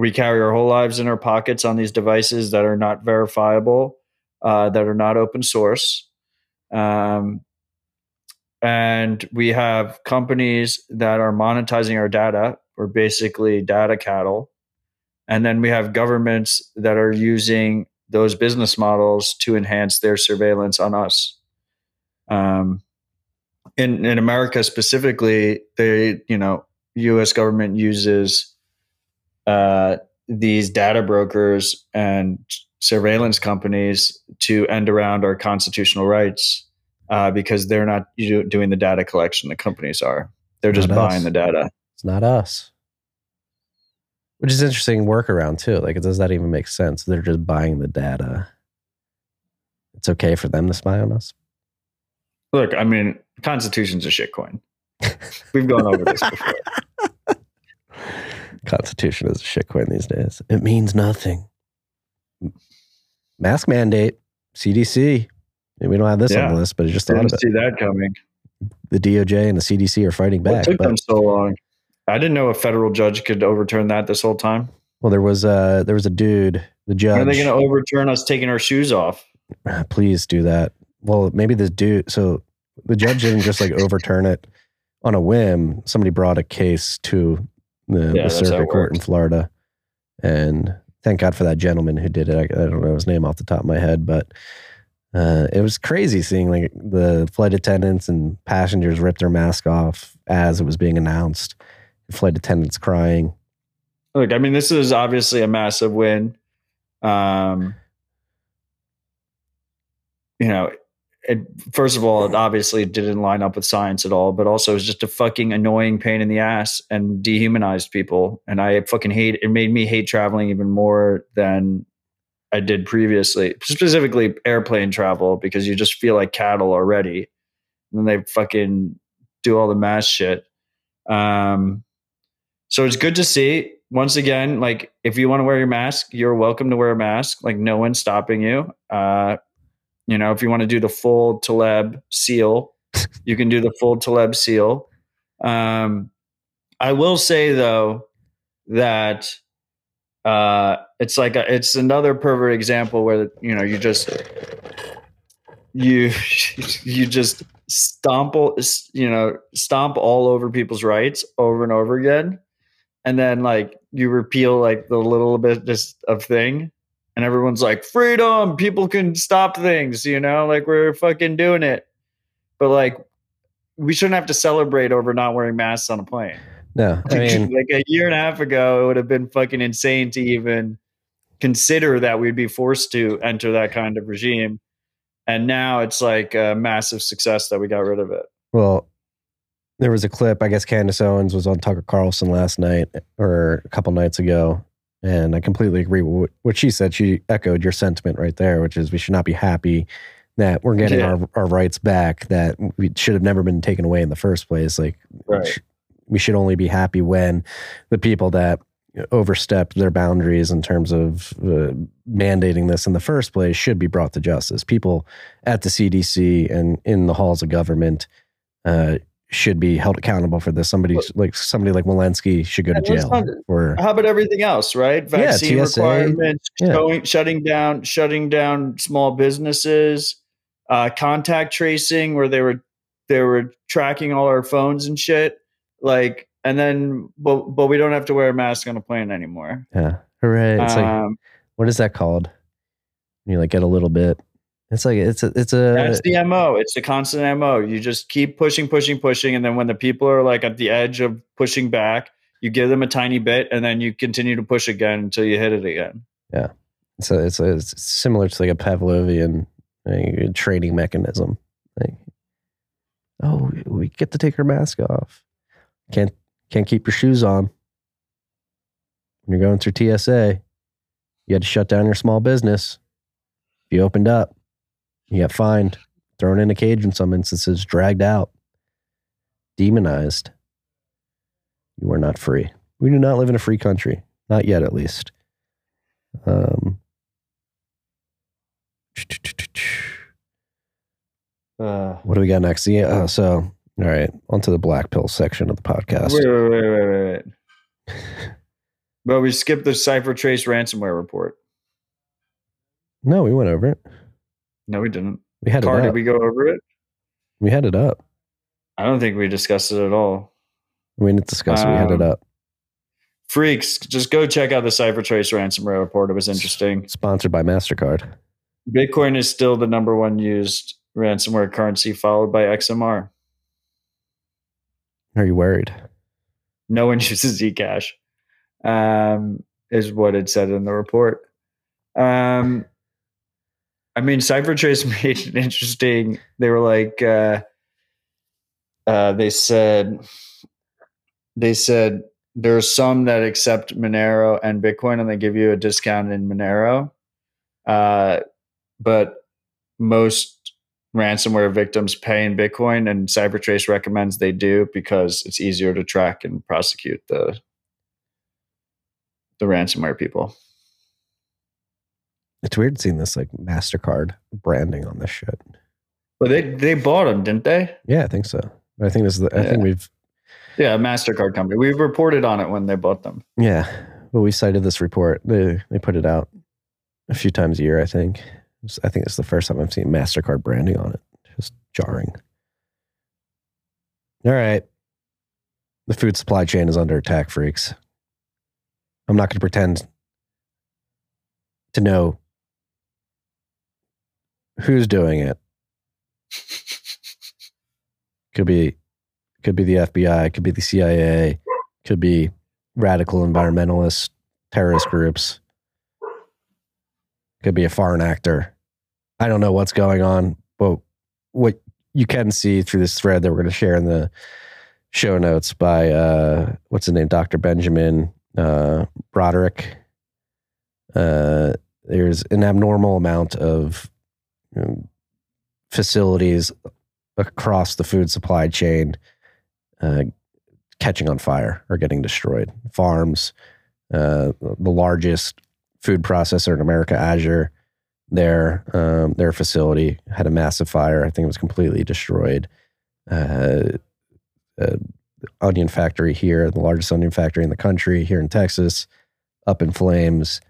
We carry our whole lives in our pockets on these devices that are not verifiable, uh, that are not open source. Um, and we have companies that are monetizing our data, or basically data cattle. And then we have governments that are using those business models to enhance their surveillance on us. Um, in in America specifically, the you know U.S. government uses uh, these data brokers and surveillance companies to end around our constitutional rights uh, because they're not doing the data collection. The companies are. They're just Not buying us. the data. It's not us. Which is interesting workaround too. Like, does that even make sense? They're just buying the data. It's okay for them to spy on us. Look, I mean, Constitution's a shitcoin. We've gone over this before. Constitution is a shitcoin these days. It means nothing. Mask mandate, CDC. We don't have this on the list, but I just thought of it. see that coming. The DOJ and the CDC are fighting What back. took But them so long? I didn't know a federal judge could overturn that this whole time. well, there was a there was a dude, the When judge. are they going to overturn us taking our shoes off? Ah, please do that. Well, maybe this dude. So the judge didn't just like overturn it on a whim. Somebody brought a case to the, Yeah, the circuit court in. Florida, and thank God for that gentleman who did it. I, I don't know his name off the top of my head, but uh, it was crazy seeing like the flight attendants and passengers rip their mask off as it was being announced. Flight attendants crying. Look, I mean, this is obviously a massive win. Um, you know, it, first of all, it obviously didn't line up with science at all, but also it's just a fucking annoying pain in the ass and dehumanized people. And I fucking hate it. Made me hate traveling even more than I did previously, specifically airplane travel, because you just feel like cattle already. And then they fucking do all the mass shit. Um, so it's good to see. Once again, like if you want to wear your mask, you're welcome to wear a mask. Like no one's stopping you. Uh, you know, if you want to do the full Taleb seal, you can do the full Taleb seal. Um, I will say though that uh, it's like a, it's another pervert example where you know you just you you just stomp you know stomp all over people's rights over and over again and then like you repeal like the little bit just of thing and everyone's like freedom! People can stop things you know like we're fucking doing it. But like we shouldn't have to celebrate over not wearing masks on a plane. No, I mean, like a year and a half ago it would have been fucking insane to even consider that we'd be forced to enter that kind of regime. And now it's like a massive success that we got rid of it. Well, there was a clip. I guess Candace Owens was on Tucker Carlson last night or a couple nights ago, and I completely agree with what- she said. She echoed your sentiment right there, which is we should not be happy that we're getting Yeah. our, our rights back that we should have never been taken away in the first place. Like, Right. we should only be happy when the people that overstepped their boundaries in terms of uh, mandating this in the first place should be brought to justice. People at the CDC and in the halls of government uh, should be held accountable for this. Somebody like somebody like Walensky should go to jail. not- Or How about everything else, right? Vaccine TSA, requirements, yeah. showing, shutting down, shutting down small businesses, uh, contact tracing, where they were they were tracking all our phones and shit. Like, and then, but but we don't have to wear a mask on a plane anymore. yeah, hooray! It's like Um, what is that called? You like get a little bit. It's like it's a it's a that's the mo. It's the constant mo. You just keep pushing, pushing, pushing, and then when the people are like at the edge of pushing back, you give them a tiny bit, and then you continue to push again until you hit it again. Yeah, a, it's, a, it's similar to like a Pavlovian uh, training mechanism. Like, oh, we get to take our mask off. Can't can't keep your shoes on. When you're going through TSA, you had to shut down your small business. If you opened up, you got fined, thrown in a cage in some instances, dragged out, demonized. You are not free. We do not live in a free country, not yet, at least. Um, Uh, what do we got next? Yeah, uh, so all right, onto the black pill section of the podcast. Wait, wait, wait, wait, wait, wait. but we skipped the CipherTrace ransomware report. No, we went over it. No, we didn't. We had Car, it did we go over it? We had it up. I don't think we discussed it at all. We didn't discuss it. We had it Um, up. Freaks, just go check out the CipherTrace ransomware report. It was interesting. Sponsored by Mastercard. Bitcoin is still the number one used ransomware currency, followed by XMR. Are you worried? No one uses Zcash, um, is what it said in the report. Um, I mean, CipherTrace made it interesting. They were like, uh, uh, they said, they said there are some that accept Monero and Bitcoin, and they give you a discount in Monero, uh, but most ransomware victims pay in Bitcoin, and CipherTrace recommends they do because it's easier to track and prosecute the the ransomware people. It's weird seeing this like Mastercard branding on this shit. But they they bought them, didn't they? Yeah, I think so. I think this is. The, I think we've. Yeah, Mastercard company. We reported on it when they bought them. Yeah, but we cited this report. They they put it out a few times a year. I think. I think it's the first time I've seen Mastercard branding on it. Just jarring. All right. The food supply chain is under attack, freaks. I'm not going to pretend to know who's doing it. Could be could be the FBI, could be the CIA, could be radical environmentalist terrorist groups. Could be a foreign actor. I don't know what's going on, but what you can see through this thread that we're going to share in the show notes by uh, what's his name, Dr. Benjamin uh, Broderick. Uh, there's an abnormal amount of you know, facilities across the food supply chain uh, catching on fire or getting destroyed. Farms, uh, the largest food processor in America, Azure, their um, their facility had a massive fire. I think it was completely destroyed. Uh, uh, onion factory here, the largest onion factory in the country here in Texas, up in flames.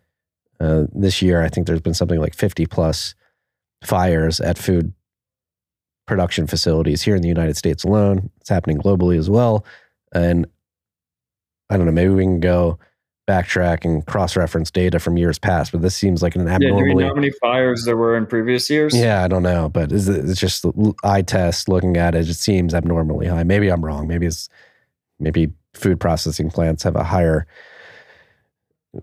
Uh, this year, I think there's been something like 50 plus fires at food production facilities here in the United States alone. It's happening globally as well. And I don't know, maybe we can go backtrack and cross reference data from years past, but this seems like an Yeah, do we abnormally. know how many fires there were in previous years? Yeah, I don't know, but it's, it's just eye test looking at it. It seems abnormally high. Maybe I'm wrong. Maybe it's maybe food processing plants have a higher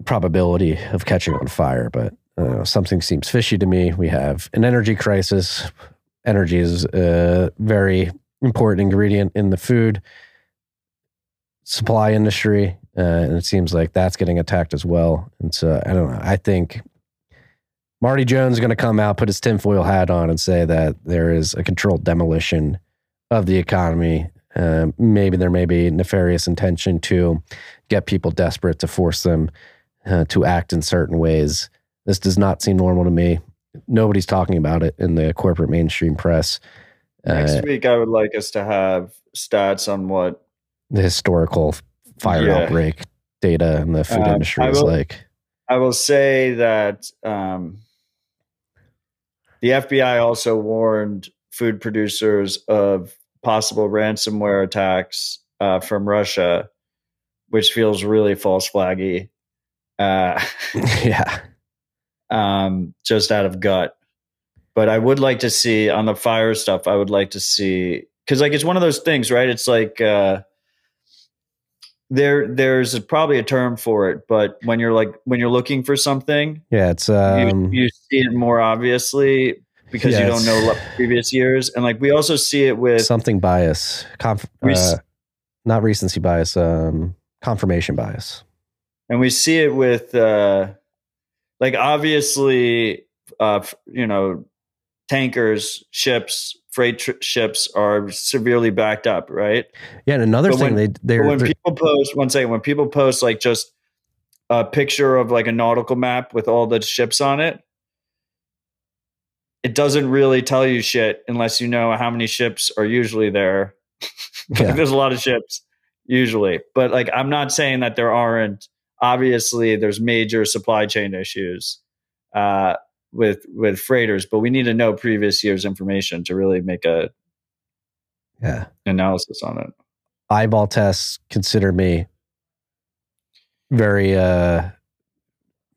probability of catching on fire, but uh, something seems fishy to me. We have an energy crisis. Energy is a very important ingredient in the food supply industry, uh, and it seems like that's getting attacked as well. And so I don't know. I think Marty Jones is going to come out, put his tinfoil hat on, and say that there is a controlled demolition of the economy Uh, maybe there may be nefarious intention to get people desperate to force them uh, to act in certain ways. This does not seem normal to me. Nobody's talking about it in the corporate mainstream press. Next Uh, week, I would like us to have stats on what the historical fire Yeah. outbreak data in the food Um, industry I is like. I will say that um, the FBI also warned food producers of possible ransomware attacks uh, from Russia, which feels really false flaggy. Uh, yeah. Um, just out of gut. But I would like to see on the fire stuff. I would like to see because like it's one of those things, right? It's like uh, there there's probably a term for it, but when you're like when you're looking for something, Yeah. It's, um, you, you see it more obviously because you don't know previous years, and like we also see it with something bias, conf- uh, not recency bias, um, confirmation bias. and we see it with uh like obviously uh you know tankers ships freight tr- ships are severely backed up right? Yeah, and another But thing when- they they're, when people post one second when people post like just a picture of like a nautical map with all the ships on it it doesn't really tell you shit unless you know how many ships are usually there. Yeah. there's a lot of ships usually. But like i'm not saying that there aren't obviously there's major supply chain issues uh, with with freighters but we need to know previous year's information to really make a yeah analysis on it eyeball tests consider me very uh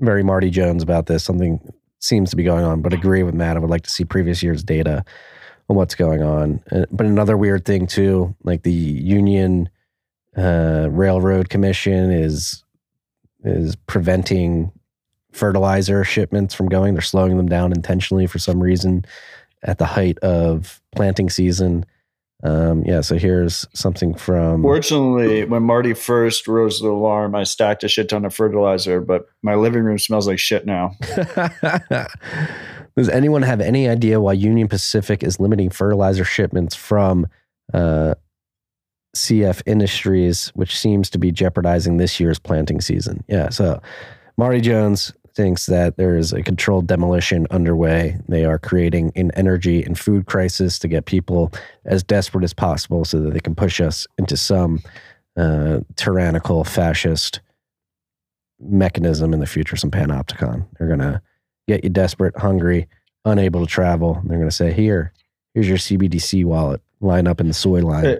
very Marty Jones about this. Something seems to be going on, but agree with Matt. I would like to see previous year's data on what's going on. Uh, But another weird thing too, like the Union uh, Railroad Commission is is preventing fertilizer shipments from going. They're slowing them down intentionally for some reason at the height of planting season. Um, yeah, so here's something from Fortunately, when Marty first rose the alarm, I stacked a shit ton of fertilizer, but my living room smells like shit now. Does anyone have any idea why Union Pacific is limiting fertilizer shipments from uh, CF Industries, which seems to be jeopardizing this year's planting season? Yeah, so Marty Jones thinks that there is a controlled demolition underway. They are creating an energy and food crisis to get people as desperate as possible so that they can push us into some uh, tyrannical fascist mechanism in the future, some panopticon. They're going to get you desperate, hungry, unable to travel. They're going to say, here, here's your CBDC wallet. Line up in the soy line. Hey.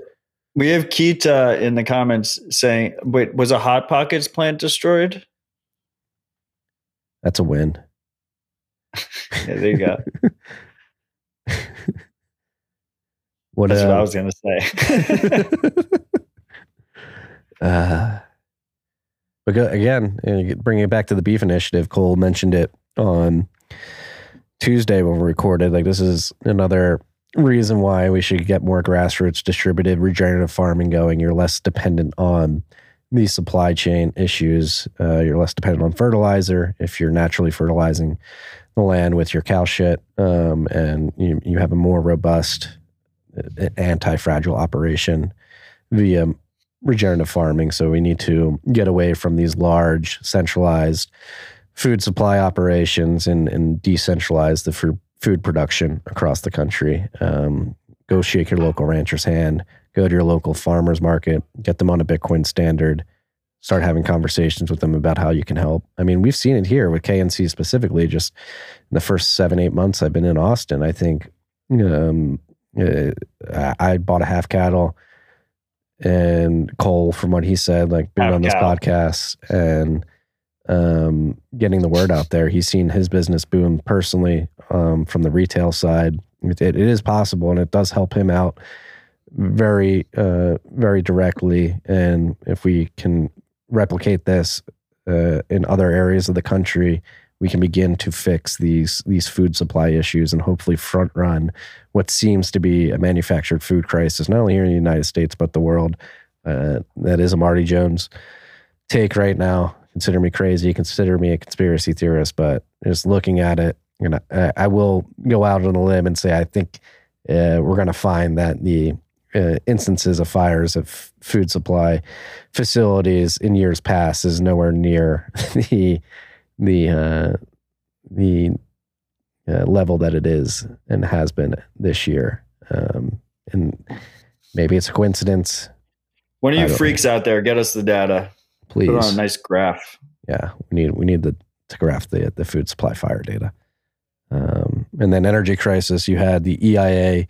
We have Kita in the comments saying, "Wait, was a Hot Pockets plant destroyed?" That's a win. Yeah, there you go. What, That's what uh, I was gonna say. uh, but go, again, bringing it back to the beef initiative, Cole mentioned it on Tuesday when we recorded. Like, this is another reason why we should get more grassroots distributed regenerative farming going. You're less dependent on the supply chain issues. Uh, you're less dependent on fertilizer if you're naturally fertilizing the land with your cow shit, um, and you you have a more robust uh, anti-fragile operation via regenerative farming. So we need to get away from these large centralized food supply operations and, and decentralize the food food production across the country. Um, go shake your local rancher's hand. Go to your local farmers market. Get them on a Bitcoin standard. Start having conversations with them about how you can help. I mean, we've seen it here with KNC specifically. Just in the first seven, eight months I've been in Austin, I think um, uh, I bought a half cattle and Cole, from what he said, like being on this cow. podcast and um, getting the word out there. He's seen his business boom personally um, from the retail side. It, it is possible, and it does help him out very, uh, very directly. And if we can replicate this uh, in other areas of the country, we can begin to fix these these food supply issues and hopefully front run what seems to be a manufactured food crisis, not only here in the United States but the world. Uh, that is a Marty Jones take right now. Consider me crazy, consider me a conspiracy theorist, but just looking at it, you know, I, I will go out on a limb and say I think uh, we're going to find that the uh, instances of fires of food supply facilities in years past is nowhere near the the uh, the uh, level that it is and has been this year. Um, and maybe it's a coincidence. One of you freaks out there, get us the data. Please, Put on a nice graph. yeah, we need we need the, to graph the the food supply fire data. Um, and then energy crisis, you had the EIA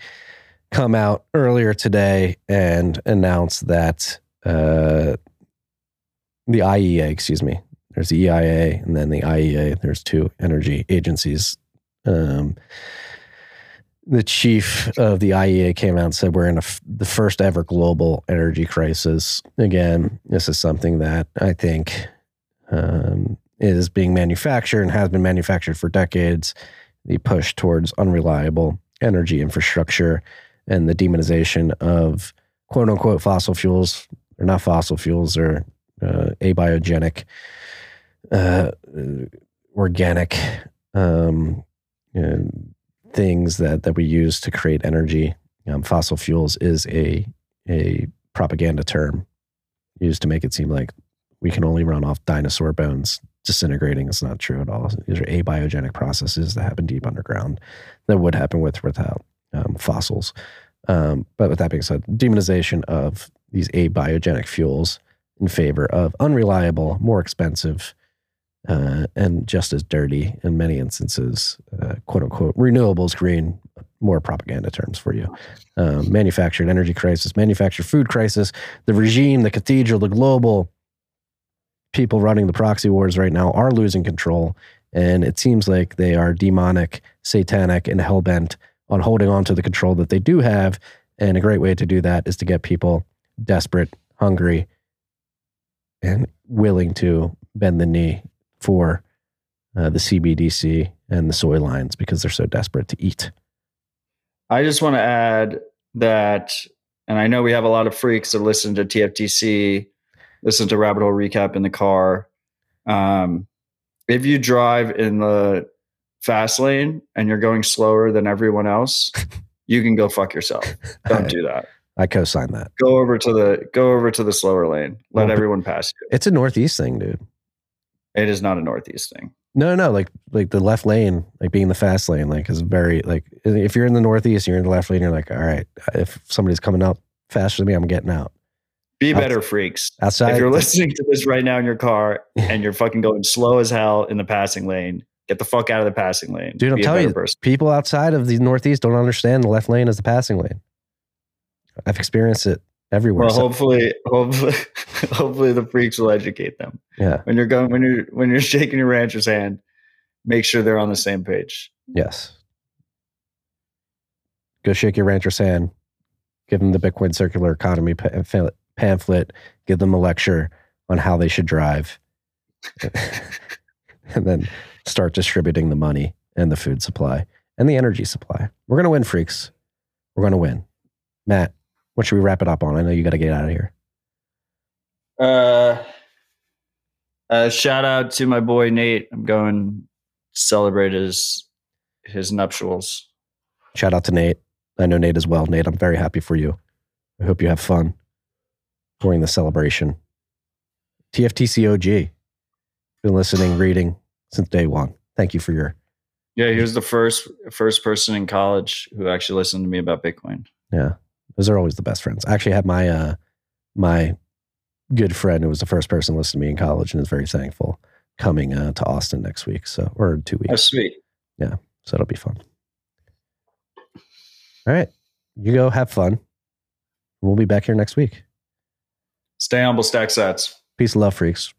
come out earlier today and announce that uh, the IEA, excuse me, there's the EIA and then the IEA. There's two energy agencies. Um, the chief of the IEA came out and said we're in the first ever global energy crisis. Again, this is something that I think um, is being manufactured and has been manufactured for decades. The push towards unreliable energy infrastructure and the demonization of quote unquote fossil fuels. They're not fossil fuels, they're uh, abiogenic, uh, organic um, things that, that we use to create energy. Um, fossil fuels is a, a propaganda term used to make it seem like we can only run off dinosaur bones disintegrating. It's not true at all. These are abiogenic processes that happen deep underground that would happen with without um, fossils. Um, but with that being said, demonization of these abiogenic fuels in favor of unreliable, more expensive, uh, and just as dirty in many instances, uh, quote unquote, renewables, green, more propaganda terms for you. Um, manufactured energy crisis, manufactured food crisis, the regime, the cathedral, the global people running the proxy wars right now are losing control. And it seems like they are demonic, satanic, and hell bent on holding on to the control that they do have. And a great way to do that is to get people desperate, hungry, and willing to bend the knee for uh, the CBDC and the soy lines because they're so desperate to eat. I just want to add that, and I know we have a lot of freaks that listen to TFTC, listen to Rabbit Hole Recap in the car. Um, if you drive in the fast lane and you're going slower than everyone else, you can go fuck yourself. Don't do that. I co-sign that. Go over to the go over to the slower lane. Let Well, everyone pass you. It's a northeast thing, dude. It is not a northeast thing. No, no, like like the left lane, like being the fast lane, like is very like if you're in the northeast, you're in the left lane, you're like, all right, if somebody's coming up faster than me, I'm getting out. Be better, freaks. Outside, if you're listening to this right now in your car and you're fucking going slow as hell in the passing lane, get the fuck out of the passing lane. dude, I'm telling you, person. people outside of the northeast don't understand the left lane as the passing lane. I've experienced it everywhere. Well, So- hopefully, hopefully, hopefully the freaks will educate them. yeah, When you're going, when you're when you're shaking your rancher's hand, make sure they're on the same page. yes. Go shake your rancher's hand. Give them the Bitcoin circular economy uh, pamphlet. Give them a lecture on how they should drive. and then start distributing the money and the food supply and the energy supply. We're going to win, freaks. We're going to win. Matt, what should we wrap it up on? I know you got to get out of here. Uh, uh, shout out to my boy Nate. I'm going to celebrate his his nuptials. Shout out to Nate. I know Nate as well. Nate, I'm very happy for you. I hope you have fun during the celebration. TFTC OG. Been listening, reading since day one. Thank you for your Yeah, he was the first first person in college who actually listened to me about Bitcoin. Yeah, those are always the best friends. I actually had my uh, my good friend who was the first person to listen to me in college and is very thankful coming uh, to Austin next week. So or two Oh, weeks. sweet. Yeah. So it'll be fun. All right, you go have fun. We'll be back here next week. Stay humble, stack sats. Peace and love, freaks.